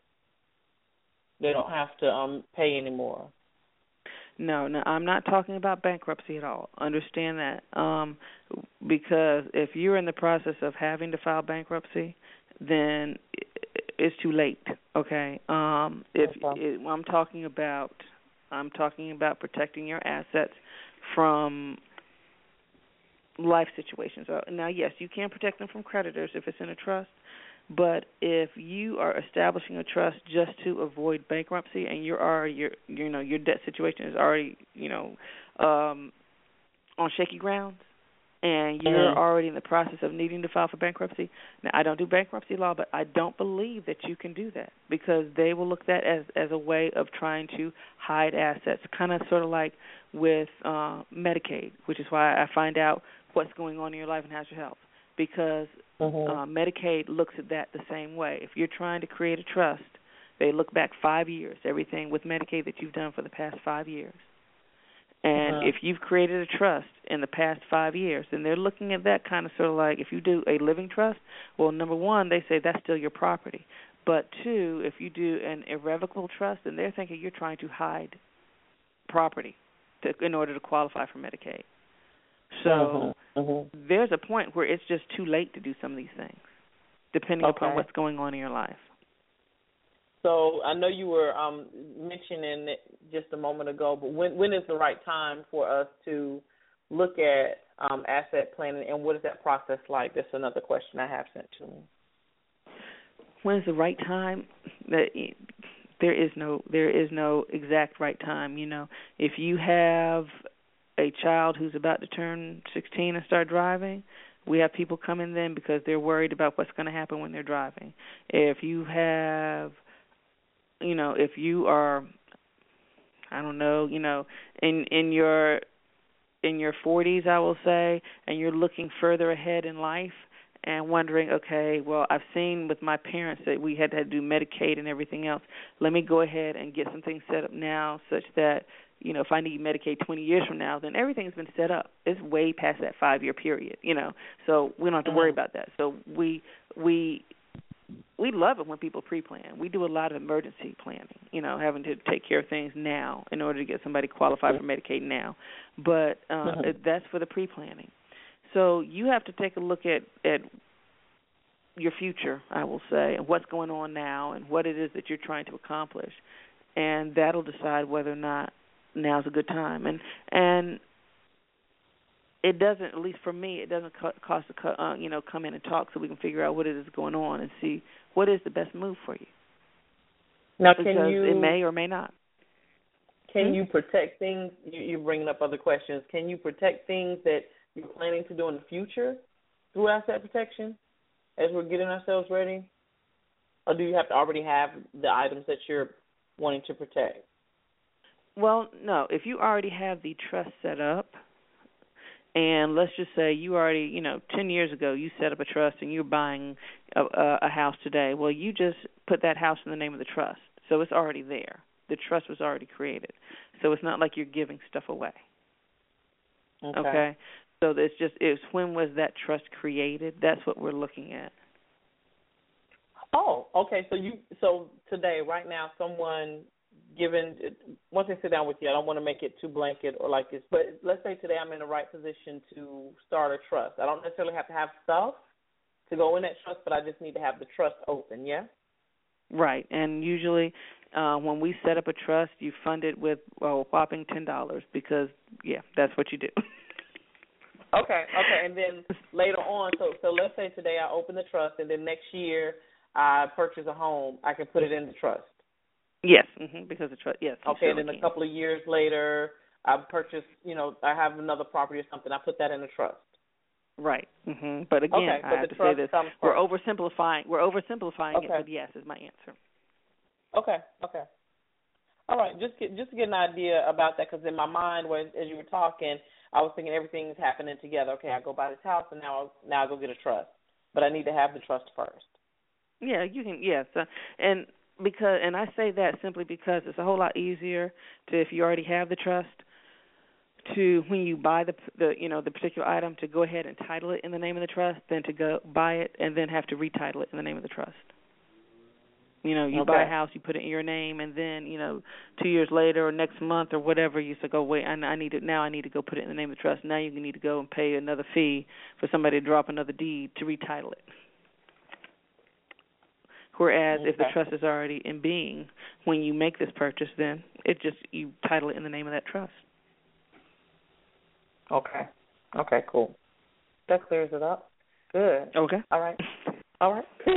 they don't have to um, pay anymore? No, no, I'm not talking about bankruptcy at all. Understand that. Um because if you're in the process of having to file bankruptcy, then it's too late, okay? Um if it, I'm talking about I'm talking about protecting your assets from life situations. Now, yes, you can protect them from creditors if it's in a trust, but if you are establishing a trust just to avoid bankruptcy and you're already your you know your debt situation is already you know um on shaky grounds and you're Mhm. already in the process of needing to file for bankruptcy now i don't do bankruptcy law but i don't believe that you can do that because they will look at that as as a way of trying to hide assets kind of sort of like with uh medicaid which is why i find out what's going on in your life and how's your health because Mhm. uh, Medicaid looks at that the same way. If you're trying to create a trust, they look back five years, everything with Medicaid that you've done for the past five years. And Uh-huh. if you've created a trust in the past five years, then they're looking at that kind of sort of like if you do a living trust, well, number one, they say that's still your property. But two, if you do an irrevocable trust, then they're thinking you're trying to hide property to, in order to qualify for Medicaid. So Mhm. Mhm. there's a point where it's just too late to do some of these things, depending upon what's going on in your life. So I know you were um, mentioning it just a moment ago, but when when is the right time for us to look at um, asset planning, and what is that process like? That's another question I have sent to me. When's the right time? That there is no there is no exact right time. You know, if you have a child who's about to turn 16 and start driving, we have people come in then because they're worried about what's going to happen when they're driving. If you have you know, if you are I don't know, you know, in in your in your 40s, I will say, and you're looking further ahead in life and wondering, okay, well, I've seen with my parents that we had to do Medicaid and everything else. Let me go ahead and get some things set up now such that, you know, if I need Medicaid 20 years from now, then everything's been set up. It's way past that 5-year period, you know. So we don't have to worry about that. So we we we love it when people pre-plan. We do a lot of emergency planning, you know, having to take care of things now in order to get somebody qualified for Medicaid now. But uh Mhm. it, that's for the pre-planning. So you have to take a look at at your future, I will say, and what's going on now and what it is that you're trying to accomplish. And that'll decide whether or not now's a good time. And and it doesn't at least for me it doesn't co- cost to uh, you know come in and talk so we can figure out what it is going on and see what is the best move for you Now, because can you it may or may not can Hmm? you protect things? You, you're bringing up other questions. Can you protect things that you're planning to do in the future through asset protection as we're getting ourselves ready, or do you have to already have the items that you're wanting to protect? Well no if you already have the trust set up and let's just say you already you know 10 years ago you set up a trust and you're buying a, a, a house today well you just put that house in the name of the trust so it's already there the trust was already created so it's not like you're giving stuff away Okay. So it's just it's when was that trust created? That's what we're looking at. Oh, okay. So you so today, right now, someone given once they sit down with you, I don't want to make it too blanket or like this, but let's say today I'm in the right position to start a trust. I don't necessarily have to have stuff to go in that trust, but I just need to have the trust open. Yeah. Right, and usually uh when we set up a trust, you fund it with well, a whopping ten dollars because yeah, that's what you do. okay, okay, and then later on, so so let's say today I open the trust, and then next year I purchase a home, I can put it in the trust. Yes, mm-hmm, because the trust. Yes. Okay, and then can. a couple of years later, I purchase. You know, I have another property or something. I put that in a trust. Right. Mm-hmm. But again, okay, I but have to say this: we're oversimplifying. We're oversimplifying Okay. it, but yes is my answer. Okay, okay. All right, just get just to get an idea about that, because in my mind, when as you were talking, I was thinking everything's happening together. Okay, I go buy this house, and now now I go get a trust, but I need to have the trust first. Yeah, you can. Yes, uh, and because and I say that simply because it's a whole lot easier to if you already have the trust to when you buy the the you know the particular item to go ahead and title it in the name of the trust than to go buy it and then have to retitle it in the name of the trust. You know, you buy a house, you put it in your name, and then you know, two years later or next month or whatever, you say, "Go wait, I, I need it now. I need to go put it in the name of the trust." Now you need to go and pay another fee for somebody to drop another deed to retitle it. Whereas if the trust is already in being, when you make this purchase, then it just you title it in the name of that trust. Okay. Okay, cool. That clears it up. Good. Okay. All right. All right.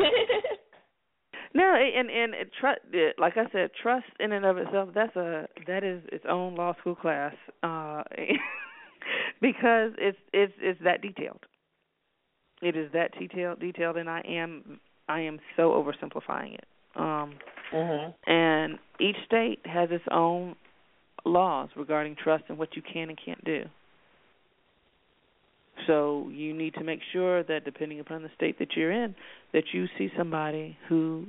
No, and and it, tr- it, like I said, trust in and of itself that's a that is its own law school class, uh, because it's it's it's that detailed. It is that detailed detailed, and I am I am so oversimplifying it. Um, mhm. and each state has its own laws regarding trust and what you can and can't do. So you need to make sure that depending upon the state that you're in, that you see somebody who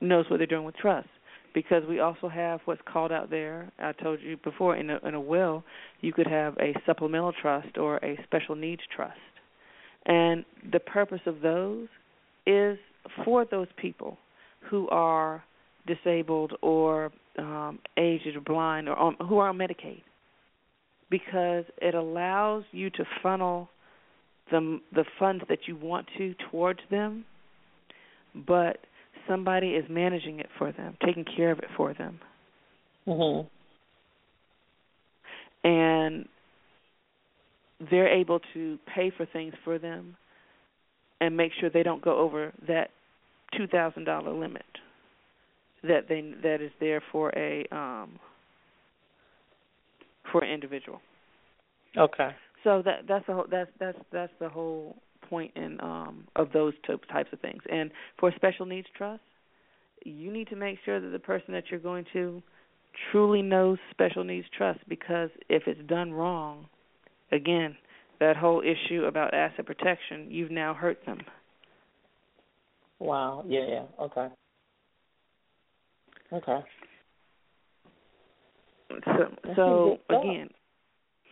knows what they're doing with trust. Because we also have what's called out there. I told you before in a in a will, you could have a supplemental trust or a special needs trust. And the purpose of those is for those people who are disabled or um, aged or blind or on, who are on Medicaid, because it allows you to funnel the the funds that you want to towards them, but somebody is managing it for them, taking care of it for them, Mhm. and they're able to pay for things for them and make sure they don't go over that two thousand dollar limit that they that is there for a um for an individual. Okay. So that that's the whole, that's that's that's the whole point in um of those types types of things. And for special needs trust, you need to make sure that the person that you're going to truly knows special needs trust because if it's done wrong, again, that whole issue about asset protection, you've now hurt them. Wow. Yeah, yeah. Okay. Okay. So, so again,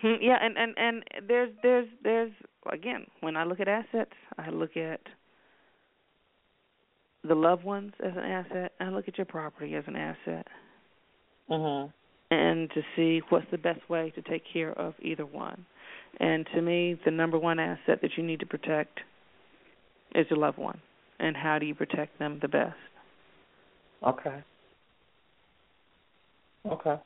hmm, yeah, and and and there's there's there's again when I look at assets, I look at the loved ones as an asset. and I look at your property as an asset, Mhm. and to see what's the best way to take care of either one. And to me, the number one asset that you need to protect is your loved one, and how do you protect them the best? Okay. Okay.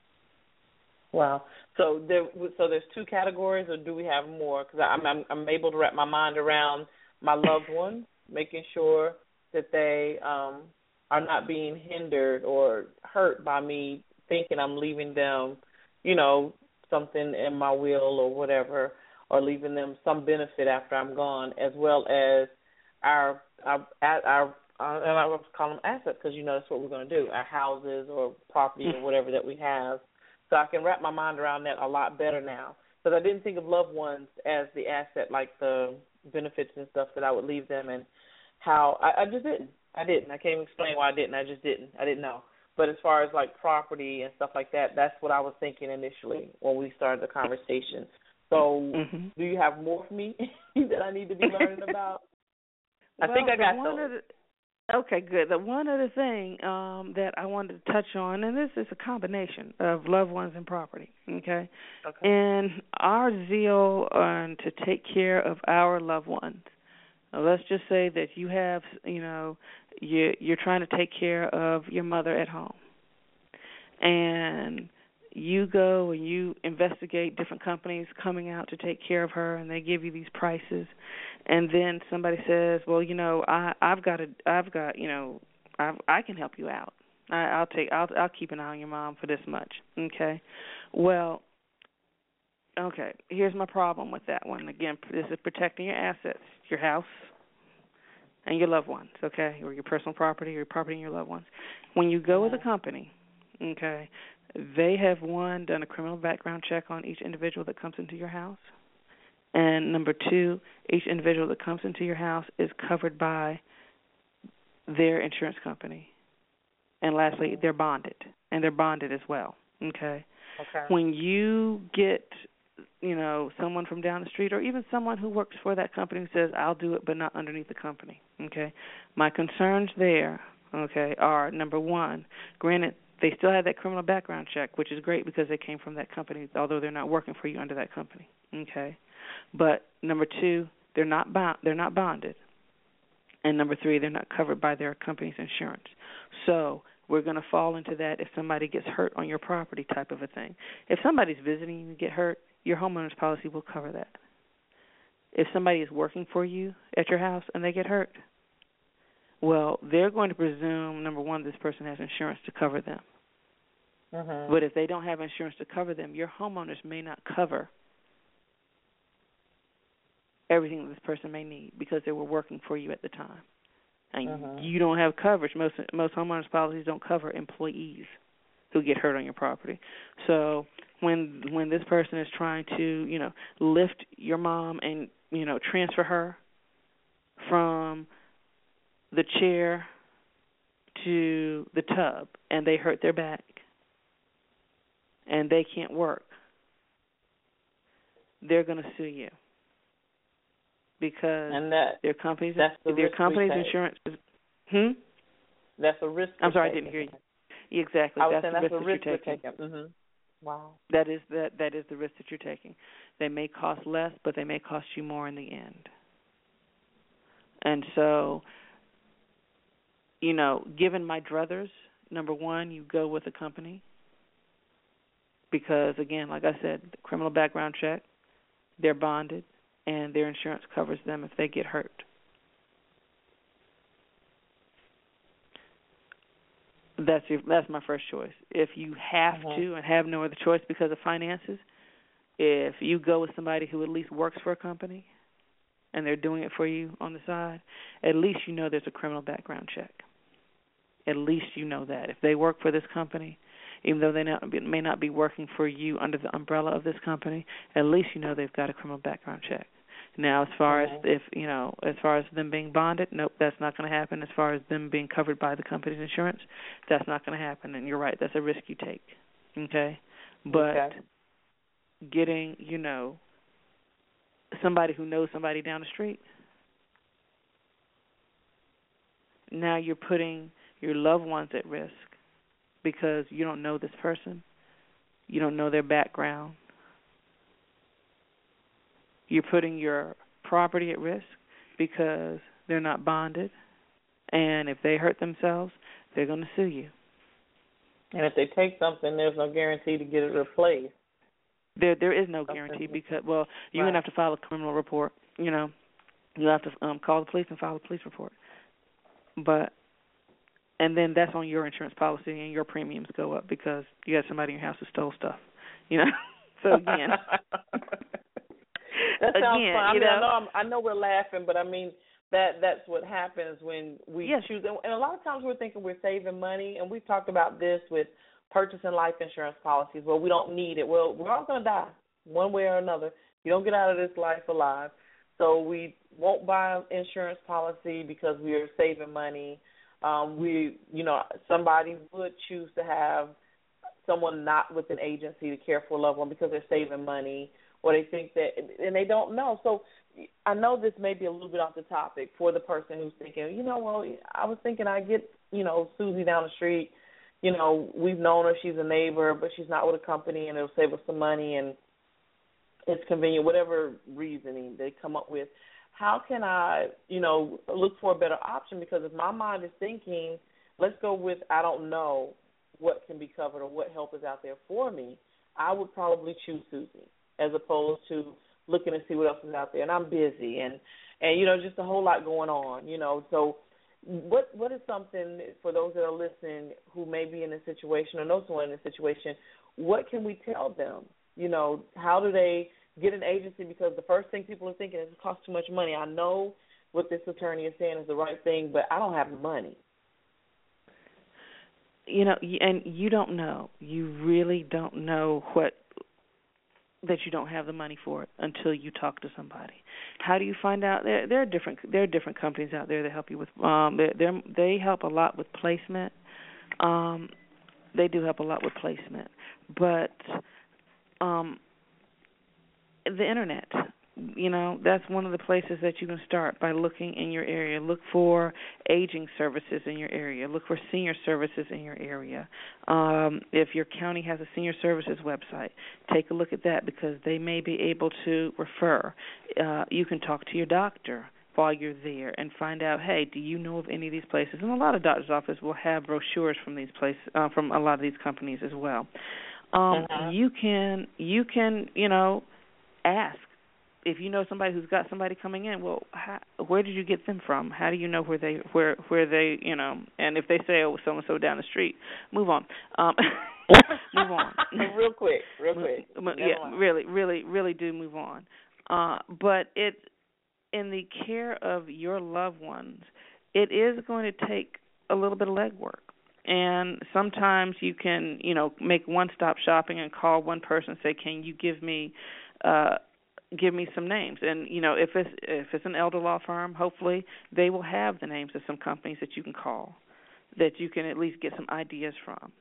Wow. So there, so there's two categories, or do we have more? Because I'm, I'm I'm able to wrap my mind around my loved one, making sure that they um are not being hindered or hurt by me thinking I'm leaving them, you know, something in my will or whatever, or leaving them some benefit after I'm gone, as well as our our our uh, and I was calling them assets because you know that's what we're going to do, our houses or property or whatever that we have. So I can wrap my mind around that a lot better now because I didn't think of loved ones as the asset, like the benefits and stuff that I would leave them, and how I, I just didn't. I didn't. I can't even explain why I didn't. I just didn't. I didn't know. But as far as like property and stuff like that, that's what I was thinking initially when we started the conversation. So, hmm do you have more for me that I need to be learning about? I think I got one those. the, Okay, good. The one other thing um, that I wanted to touch on, and this is a combination of loved ones and property. Okay, Okay. and our zeal on to take care of our loved ones. Now, let's just say that you have, you know, you you're trying to take care of your mother at home, and you go and you investigate different companies coming out to take care of her and they give you these prices. And then somebody says well you know i i've got a i've got you know i i can help you out. I i'll take i'll i'll keep an eye on your mom for this much. Okay. Well okay here's my problem with that one. Again this is protecting your assets your house and your loved ones okay or your personal property or your property and your loved ones. When you go with a company okay they have one done a criminal background check on each individual that comes into your house. And number two, each individual that comes into your house is covered by their insurance company. And lastly, they're bonded, and they're bonded as well. Okay. Okay. When you get, you know, someone from down the street, or even someone who works for that company who says, "I'll do it," but not underneath the company. Okay. My concerns there, okay, are number one. Granted, they still have that criminal background check, which is great because they came from that company, although they're not working for you under that company. Okay, but number two, they're not bond, they're not bonded, and number three, they're not covered by their company's insurance. So we're going to fall into that if somebody gets hurt on your property type of a thing. If somebody's visiting you and get hurt, your homeowner's policy will cover that. If somebody is working for you at your house and they get hurt, well, they're going to presume number one, this person has insurance to cover them. Mhm. But if they don't have insurance to cover them, your homeowners may not cover everything that this person may need because they were working for you at the time. And Mhm. you don't have coverage. Most most homeowners policies don't cover employees who get hurt on your property. So when when this person is trying to, you know, lift your mom and, you know, transfer her from the chair to the tub and they hurt their back and they can't work, they're going to sue you because And that their company's that's the their company's insurance is hmm that's a risk. I'm sorry I didn't hear you. Exactly. I was that's saying the that's risk a that risk you're we're taking. taking. Mhm. Wow. That is that that is the risk that you're taking. They may cost less, but they may cost you more in the end. And so, you know, given my druthers, number one, you go with a company because again, like I said, the criminal background check, they're bonded, and their insurance covers them if they get hurt. That's your that's my first choice. If you have Mhm. to and have no other choice because of finances, if you go with somebody who at least works for a company and they're doing it for you on the side, at least you know there's a criminal background check. At least you know that. If they work for this company, even though they not, may not be working for you under the umbrella of this company, at least you know they've got a criminal background check. Now, as far as Mhm. if you know, as far as them being bonded, nope, that's not going to happen. As far as them being covered by the company's insurance, that's not going to happen. And you're right, that's a risk you take. Okay, but Okay. getting you know somebody who knows somebody down the street, now you're putting your loved ones at risk because you don't know this person, you don't know their background, you're putting your property at risk because they're not bonded. And if they hurt themselves they're going to sue you. And if they take something, there's no guarantee to get it replaced. there there is no guarantee because well you're gonna have to file a criminal report you know. You have to um call the police and file a police report. But and then that's on your insurance policy and your premiums go up because you got somebody in your house who stole stuff you know so again that sounds again, fun. I you mean, I know? know I'm, I know we're laughing, but I mean that that's what happens when we Yes. choose. And, and a lot of times we're thinking we're saving money, and we've talked about this with purchasing life insurance policies. Well, we don't need it. Well, we're all going to die one way or another. You don't get out of this life alive, so we won't buy an insurance policy because we are saving money. Um, we, you know, somebody would choose to have someone not with an agency to care for a loved one because they're saving money or they think that, and they don't know. So I know this may be a little bit off the topic for the person who's thinking, you know, well, I was thinking I get, you know, Susie down the street. You know, we've known her; she's a neighbor, but she's not with a company, and it'll save us some money, and it's convenient. Whatever reasoning they come up with, how can I, you know, look for a better option? Because if my mind is thinking, let's go with I don't know what can be covered or what help is out there for me, I would probably choose Susie as opposed to looking to see what else is out there. And I'm busy and and you know just a whole lot going on. You know, so what what is something for those that are listening who may be in a situation or know someone in a situation? What can we tell them? You know, how do they get an agency? Because the first thing people are thinking is it costs too much money. I know what this attorney is saying is the right thing, but I don't have the money you know and you don't know you really don't know what that you don't have the money for it until you talk to somebody. How do you find out? There, there are different there are different companies out there that help you with. Um, they they help a lot with placement. Um, they do help a lot with placement, but um, the internet. You know that's one of the places that you can start by looking in your area. Look for aging services in your area. Look for senior services in your area. Um, if your county has a senior services website take a look at that because they may be able to refer. Uh, you can talk to your doctor while you're there and find out hey do you know of any of these places? And a lot of doctors offices will have brochures from these places uh, from a lot of these companies as well. Um uh-huh. you can you can you know ask if you know somebody who's got somebody coming in, well, how, where did you get them from? How do you know where they where where they you know? And if they say oh so and so down the street, move on. Um, move on. real quick, real quick. yeah, really, really, really do move on. Uh, but it in the care of your loved ones, it is going to take a little bit of legwork. And sometimes you can, you know, make one-stop shopping and call one person and say, "Can you give me uh give me some names. And you know if it's if it's an elder law firm hopefully they will have the names of some companies that you can call that you can at least get some ideas from.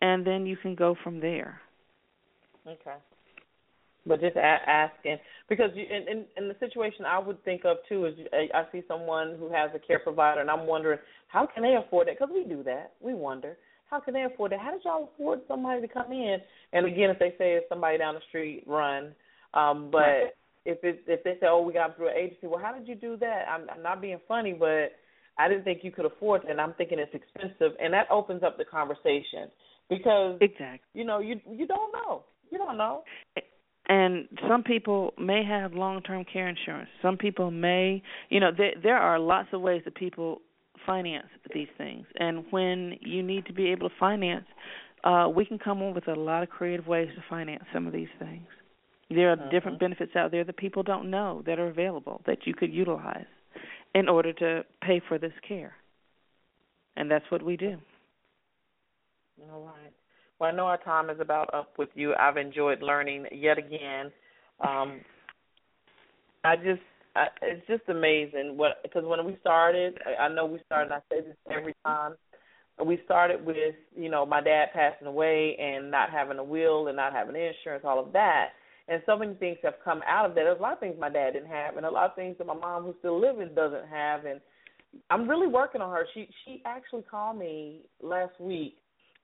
And then you can go from there. Okay. But just a- asking because you, in, in in the situation I would think of too is I see someone who has a care provider and I'm wondering how can they afford it? Because we do that. We wonder how can they afford it? How did y'all afford somebody to come in? And again if they say it's somebody down the street run um, but right. if it if they say, "Oh, we got through an agency," well, how did you do that? I'm, I'm not being funny, but I didn't think you could afford it, and I'm thinking it's expensive, and that opens up the conversation because exactly, you know, you you don't know, you don't know. And some people may have long-term care insurance. Some people may, you know, there there are lots of ways that people finance these things. And when you need to be able to finance, uh, we can come up with a lot of creative ways to finance some of these things. There are uh-huh. different benefits out there that people don't know that are available that you could utilize in order to pay for this care. And that's what we do. All right. Well, I know our time is about up with you. I've enjoyed learning yet again. Um, I just, I, it's just amazing what because when we started, I, I know we started. I say this every time. We started with you know my dad passing away and not having a will and not having insurance, all of that and so many things have come out of that. There's a lot of things my dad didn't have, and a lot of things that my mom, who's still living, doesn't have. And I'm really working on her. She she actually called me last week,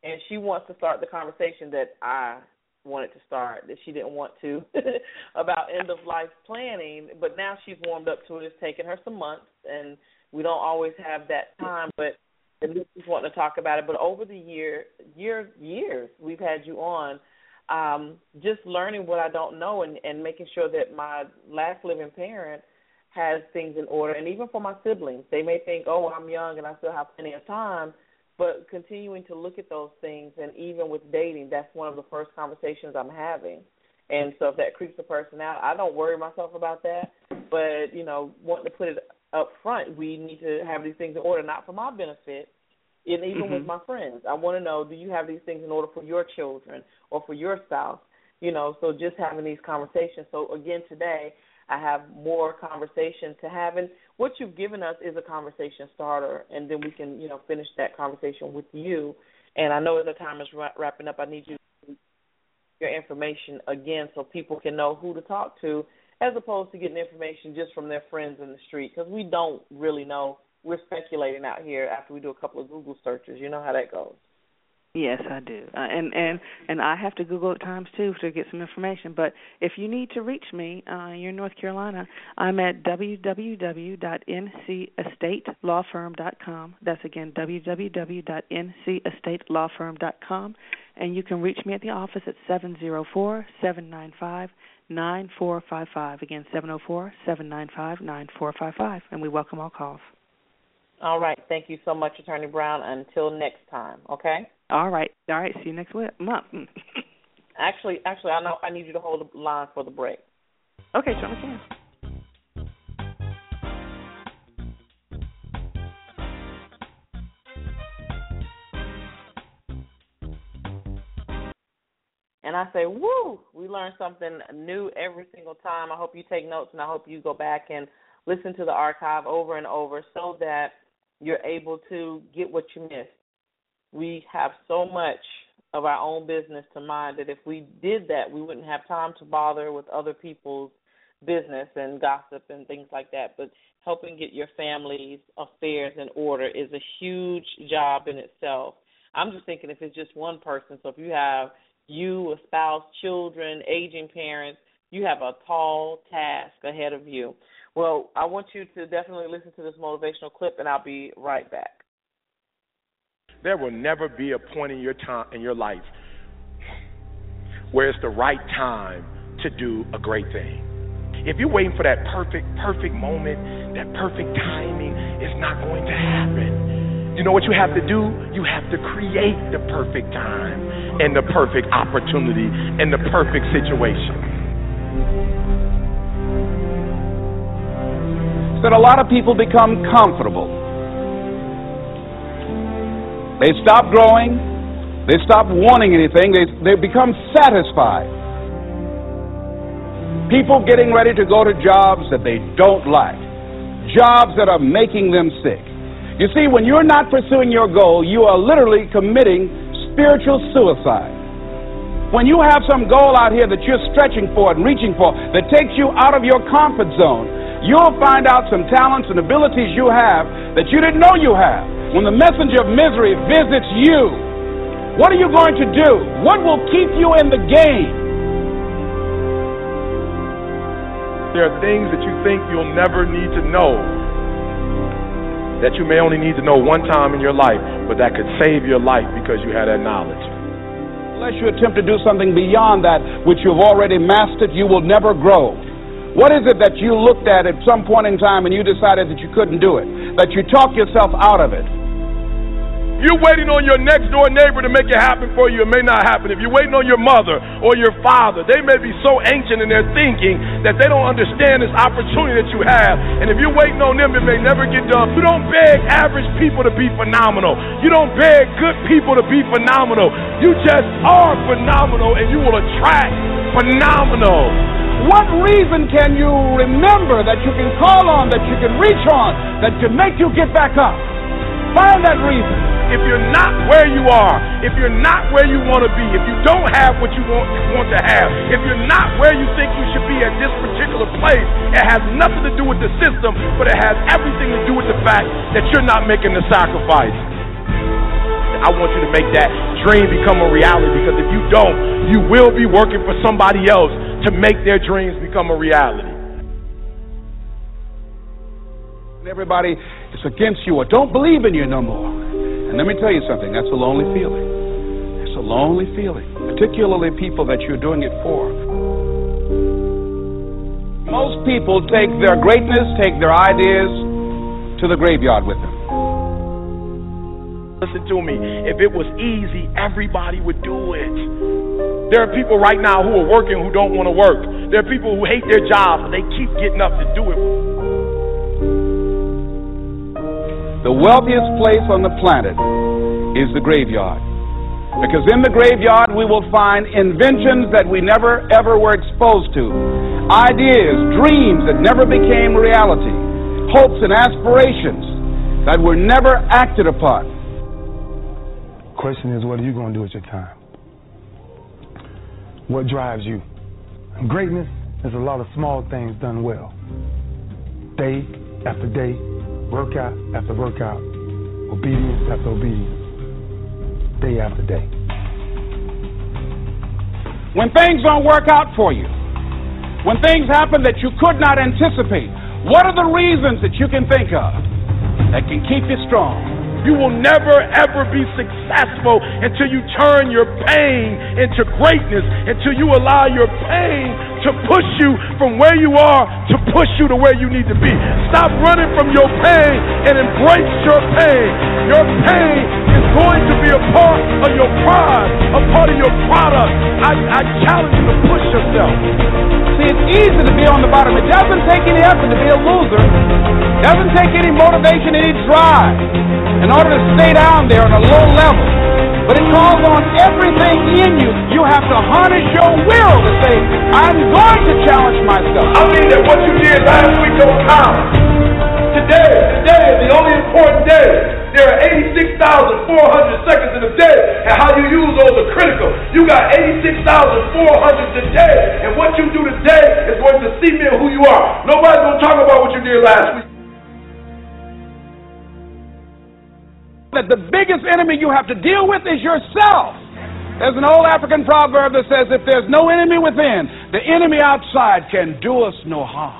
and she wants to start the conversation that I wanted to start that she didn't want to about end of life planning. But now she's warmed up to it. It's taken her some months, and we don't always have that time, but at least she's wanting to talk about it. But over the year, year years, we've had you on um, just learning what I don't know and, and making sure that my last living parent has things in order. And even for my siblings, they may think, oh, I'm young and I still have plenty of time. But continuing to look at those things, and even with dating, that's one of the first conversations I'm having. And so if that creeps a person out, I don't worry myself about that. But you know, wanting to put it up front, we need to have these things in order, not for my benefit, and even mm-hmm. with my friends. I want to know do you have these things in order for your children or for your spouse? You know, so just having these conversations. So again, today I have more conversation to have, and what you've given us is a conversation starter, and then we can you know finish that conversation with you. And I know as the time is wrapping up. I need you your information again so people can know who to talk to as opposed to getting information just from their friends in the street because we don't really know. We're speculating out here after we do a couple of Google searches. You know how that goes. Yes, I do, uh, and and and I have to Google at times too to get some information. But if you need to reach me, uh, you're in North Carolina. I'm at www.ncestatelaw.firm.com. That's again www.ncestatelaw.firm.com, and you can reach me at the office at seven zero four seven nine five nine four five five. Again, seven zero four seven nine five nine four five five, and we welcome all calls. All right. Thank you so much, Attorney Brown. Until next time. Okay. All right. All right. See you next week, month. Mm. actually, actually, I know I need you to hold the line for the break. Okay, John can. And I say, woo, we learn something new every single time. I hope you take notes and I hope you go back and listen to the archive over and over so that you're able to get what you missed we have so much of our own business to mind that if we did that, we wouldn't have time to bother with other people's business and gossip and things like that. But helping get your family's affairs in order is a huge job in itself. I'm just thinking if it's just one person, so if you have you, a spouse, children, aging parents, you have a tall task ahead of you. Well, I want you to definitely listen to this motivational clip, and I'll be right back. There will never be a point in your time in your life where it's the right time to do a great thing. If you're waiting for that perfect, perfect moment, that perfect timing, it's not going to happen. You know what you have to do? You have to create the perfect time and the perfect opportunity and the perfect situation. That a lot of people become comfortable they stop growing. They stop wanting anything. They, they become satisfied. People getting ready to go to jobs that they don't like, jobs that are making them sick. You see, when you're not pursuing your goal, you are literally committing spiritual suicide. When you have some goal out here that you're stretching for and reaching for that takes you out of your comfort zone, you'll find out some talents and abilities you have that you didn't know you have when the messenger of misery visits you, what are you going to do? What will keep you in the game? There are things that you think you'll never need to know that you may only need to know one time in your life, but that could save your life because you had that knowledge. Unless you attempt to do something beyond that which you've already mastered, you will never grow. What is it that you looked at at some point in time and you decided that you couldn't do it? That you talked yourself out of it? You're waiting on your next door neighbor to make it happen for you. It may not happen. If you're waiting on your mother or your father, they may be so ancient in their thinking that they don't understand this opportunity that you have. And if you're waiting on them, it may never get done. You don't beg average people to be phenomenal. You don't beg good people to be phenomenal. You just are phenomenal and you will attract phenomenal. What reason can you remember that you can call on, that you can reach on, that can make you get back up? Find that reason if you're not where you are, if you're not where you want to be, if you don't have what you want, want to have, if you're not where you think you should be at this particular place, it has nothing to do with the system, but it has everything to do with the fact that you're not making the sacrifice. I want you to make that dream become a reality because if you don't, you will be working for somebody else to make their dreams become a reality. Everybody is against you or don't believe in you no more. And let me tell you something, that's a lonely feeling. It's a lonely feeling, particularly people that you're doing it for. Most people take their greatness, take their ideas to the graveyard with them. Listen to me. If it was easy, everybody would do it. There are people right now who are working who don't want to work. There are people who hate their jobs, but they keep getting up to do it. The wealthiest place on the planet is the graveyard. Because in the graveyard we will find inventions that we never ever were exposed to, ideas, dreams that never became reality, hopes and aspirations that were never acted upon. Question is, what are you going to do with your time? what drives you. Greatness is a lot of small things done well. Day after day, workout after workout, obedience after obedience, day after day. When things don't work out for you, when things happen that you could not anticipate, what are the reasons that you can think of that can keep you strong? You will never ever be successful until you turn your pain into greatness, until you allow your pain to push you from where you are to push you to where you need to be. Stop running from your pain and embrace your pain. Your pain is going to be a part of your pride, a part of your product. I, I challenge you to push yourself. Easy to be on the bottom. It doesn't take any effort to be a loser. It doesn't take any motivation, any drive in order to stay down there on a low level. But it calls on everything in you. You have to harness your will to say, I'm going to challenge myself. I mean that what you did last week don't count. Today, today is the only important day. There are 86,400 seconds in a day, and how you use those are critical. You got 86,400 today, and what you do today is going to cement who you are. Nobody's going to talk about what you did last week. that the biggest enemy you have to deal with is yourself. There's an old African proverb that says, if there's no enemy within, the enemy outside can do us no harm.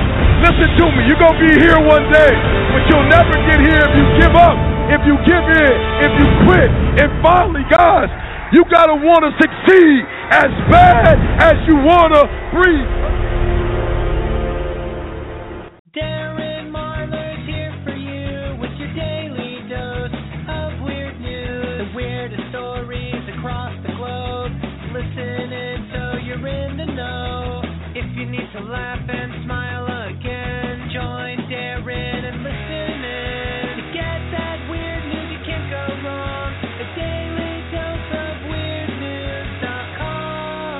Listen to me, you're going to be here one day, but you'll never get here if you give up, if you give in, if you quit. And finally, guys, you got to want to succeed as bad as you want to breathe. Darren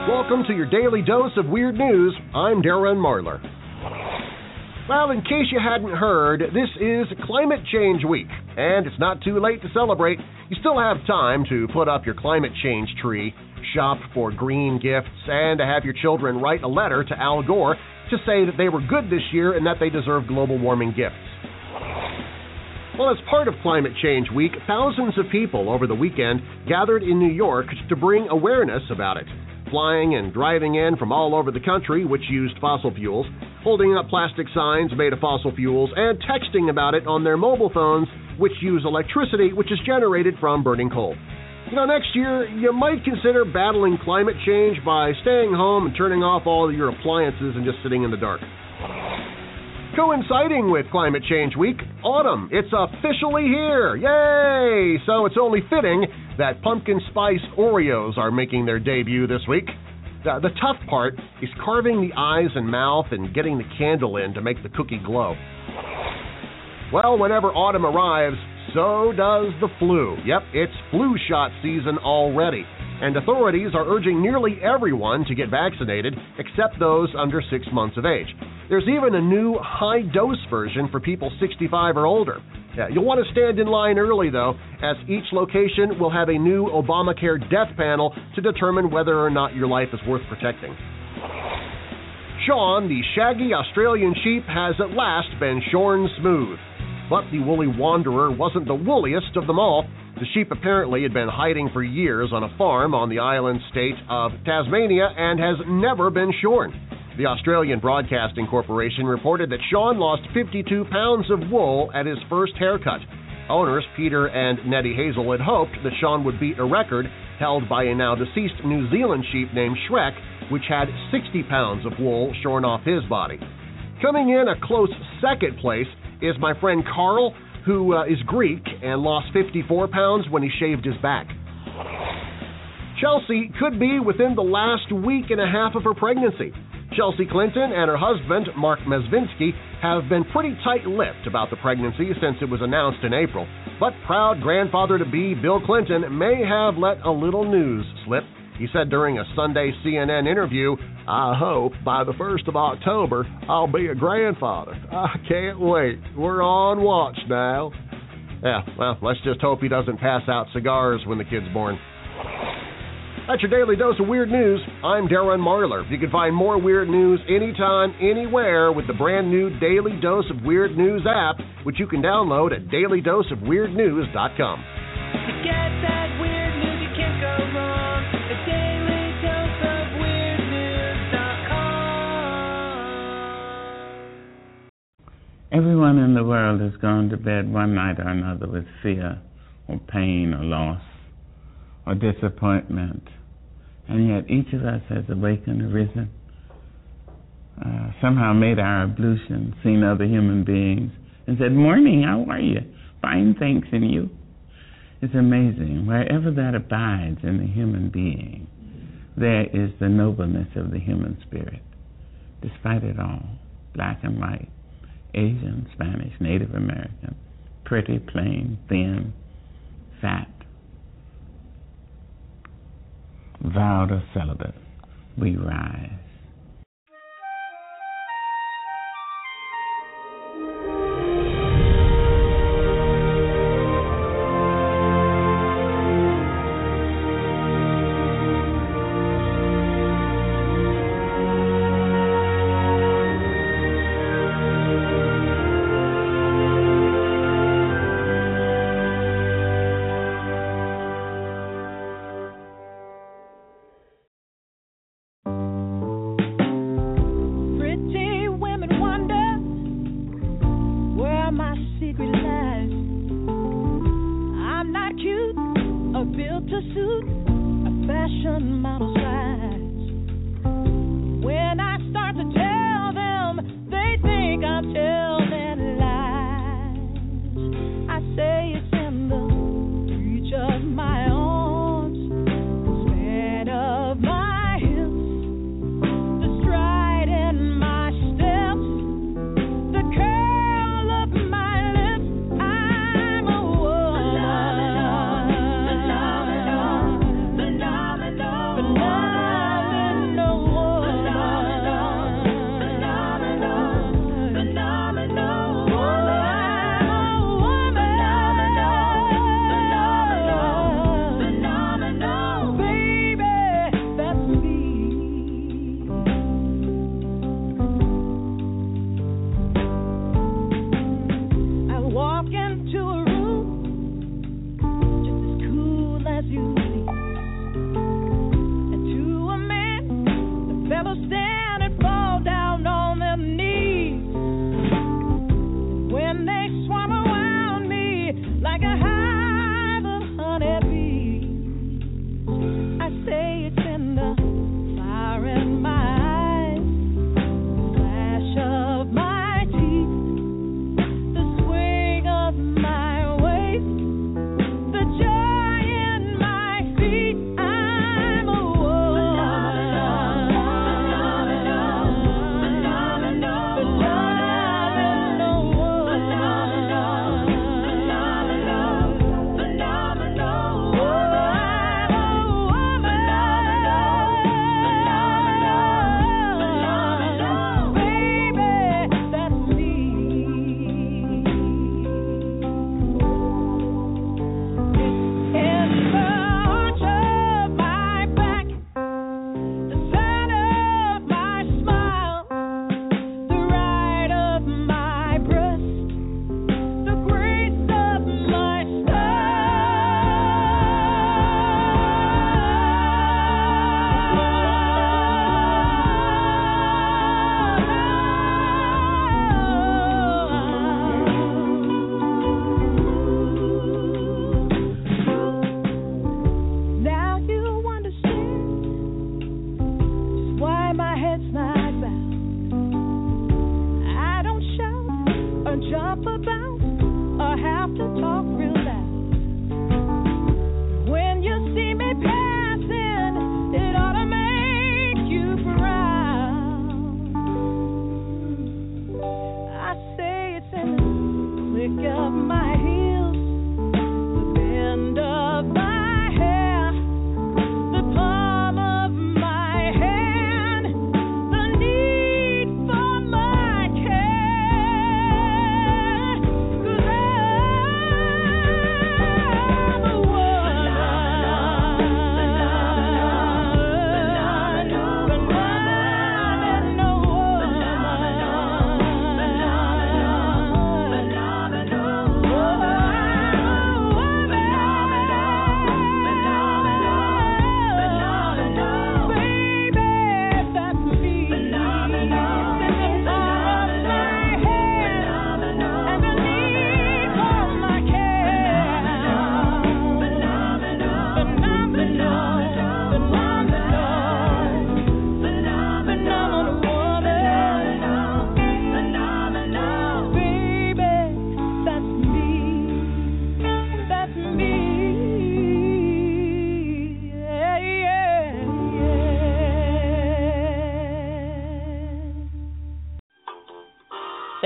Welcome to your daily dose of weird news. I'm Darren Marlar. Well, in case you hadn't heard, this is Climate Change Week, and it's not too late to celebrate. You still have time to put up your climate change tree, shop for green gifts, and to have your children write a letter to Al Gore to say that they were good this year and that they deserve global warming gifts. Well, as part of Climate Change Week, thousands of people over the weekend gathered in New York to bring awareness about it. Flying and driving in from all over the country, which used fossil fuels, holding up plastic signs made of fossil fuels, and texting about it on their mobile phones, which use electricity which is generated from burning coal. You know, next year, you might consider battling climate change by staying home and turning off all your appliances and just sitting in the dark. Coinciding with Climate Change Week, autumn. It's officially here. Yay! So it's only fitting that pumpkin spice Oreos are making their debut this week. The, the tough part is carving the eyes and mouth and getting the candle in to make the cookie glow. Well, whenever autumn arrives, so does the flu. Yep, it's flu shot season already. And authorities are urging nearly everyone to get vaccinated except those under six months of age. There's even a new high dose version for people 65 or older. You'll want to stand in line early, though, as each location will have a new Obamacare death panel to determine whether or not your life is worth protecting. Sean, the shaggy Australian sheep, has at last been shorn smooth. But the woolly wanderer wasn't the woolliest of them all. The sheep apparently had been hiding for years on a farm on the island state of Tasmania and has never been shorn. The Australian Broadcasting Corporation reported that Sean lost 52 pounds of wool at his first haircut. Owners Peter and Nettie Hazel had hoped that Sean would beat a record held by a now deceased New Zealand sheep named Shrek, which had 60 pounds of wool shorn off his body. Coming in a close second place is my friend Carl, who uh, is Greek and lost 54 pounds when he shaved his back. Chelsea could be within the last week and a half of her pregnancy. Chelsea Clinton and her husband, Marc Mezvinsky, have been pretty tight lipped about the pregnancy since it was announced in April. But proud grandfather to be Bill Clinton may have let a little news slip. He said during a Sunday CNN interview, I hope by the 1st of October I'll be a grandfather. I can't wait. We're on watch now. Yeah, well, let's just hope he doesn't pass out cigars when the kid's born. That's your daily dose of weird news. I'm Darren Marlar. You can find more weird news anytime, anywhere with the brand new Daily Dose of Weird News app, which you can download at dailydoseofweirdnews.com. To get that weird Everyone in the world has gone to bed one night or another with fear or pain or loss or disappointment. And yet each of us has awakened, arisen, uh, somehow made our ablution, seen other human beings, and said, Morning, how are you? Fine, thanks, and you? It's amazing. Wherever that abides in the human being, there is the nobleness of the human spirit, despite it all black and white, Asian, Spanish, Native American, pretty, plain, thin, fat, vowed or celibate, we rise.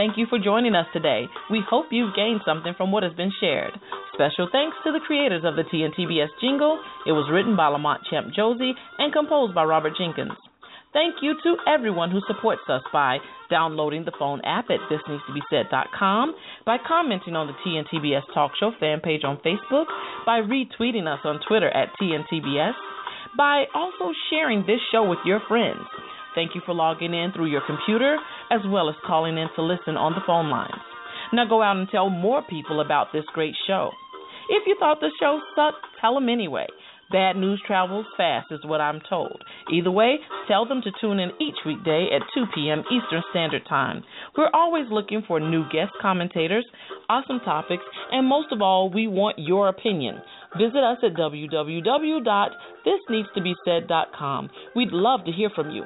Thank you for joining us today. We hope you've gained something from what has been shared. Special thanks to the creators of the TNTBS jingle. It was written by Lamont Champ Josie and composed by Robert Jenkins. Thank you to everyone who supports us by downloading the phone app at thisneedstobesaid.com, by commenting on the TNTBS Talk Show fan page on Facebook, by retweeting us on Twitter at TNTBS, by also sharing this show with your friends. Thank you for logging in through your computer as well as calling in to listen on the phone lines. Now go out and tell more people about this great show. If you thought the show sucked, tell them anyway. Bad news travels fast, is what I'm told. Either way, tell them to tune in each weekday at 2 p.m. Eastern Standard Time. We're always looking for new guest commentators, awesome topics, and most of all, we want your opinion. Visit us at www.thisneedstobesaid.com. We'd love to hear from you.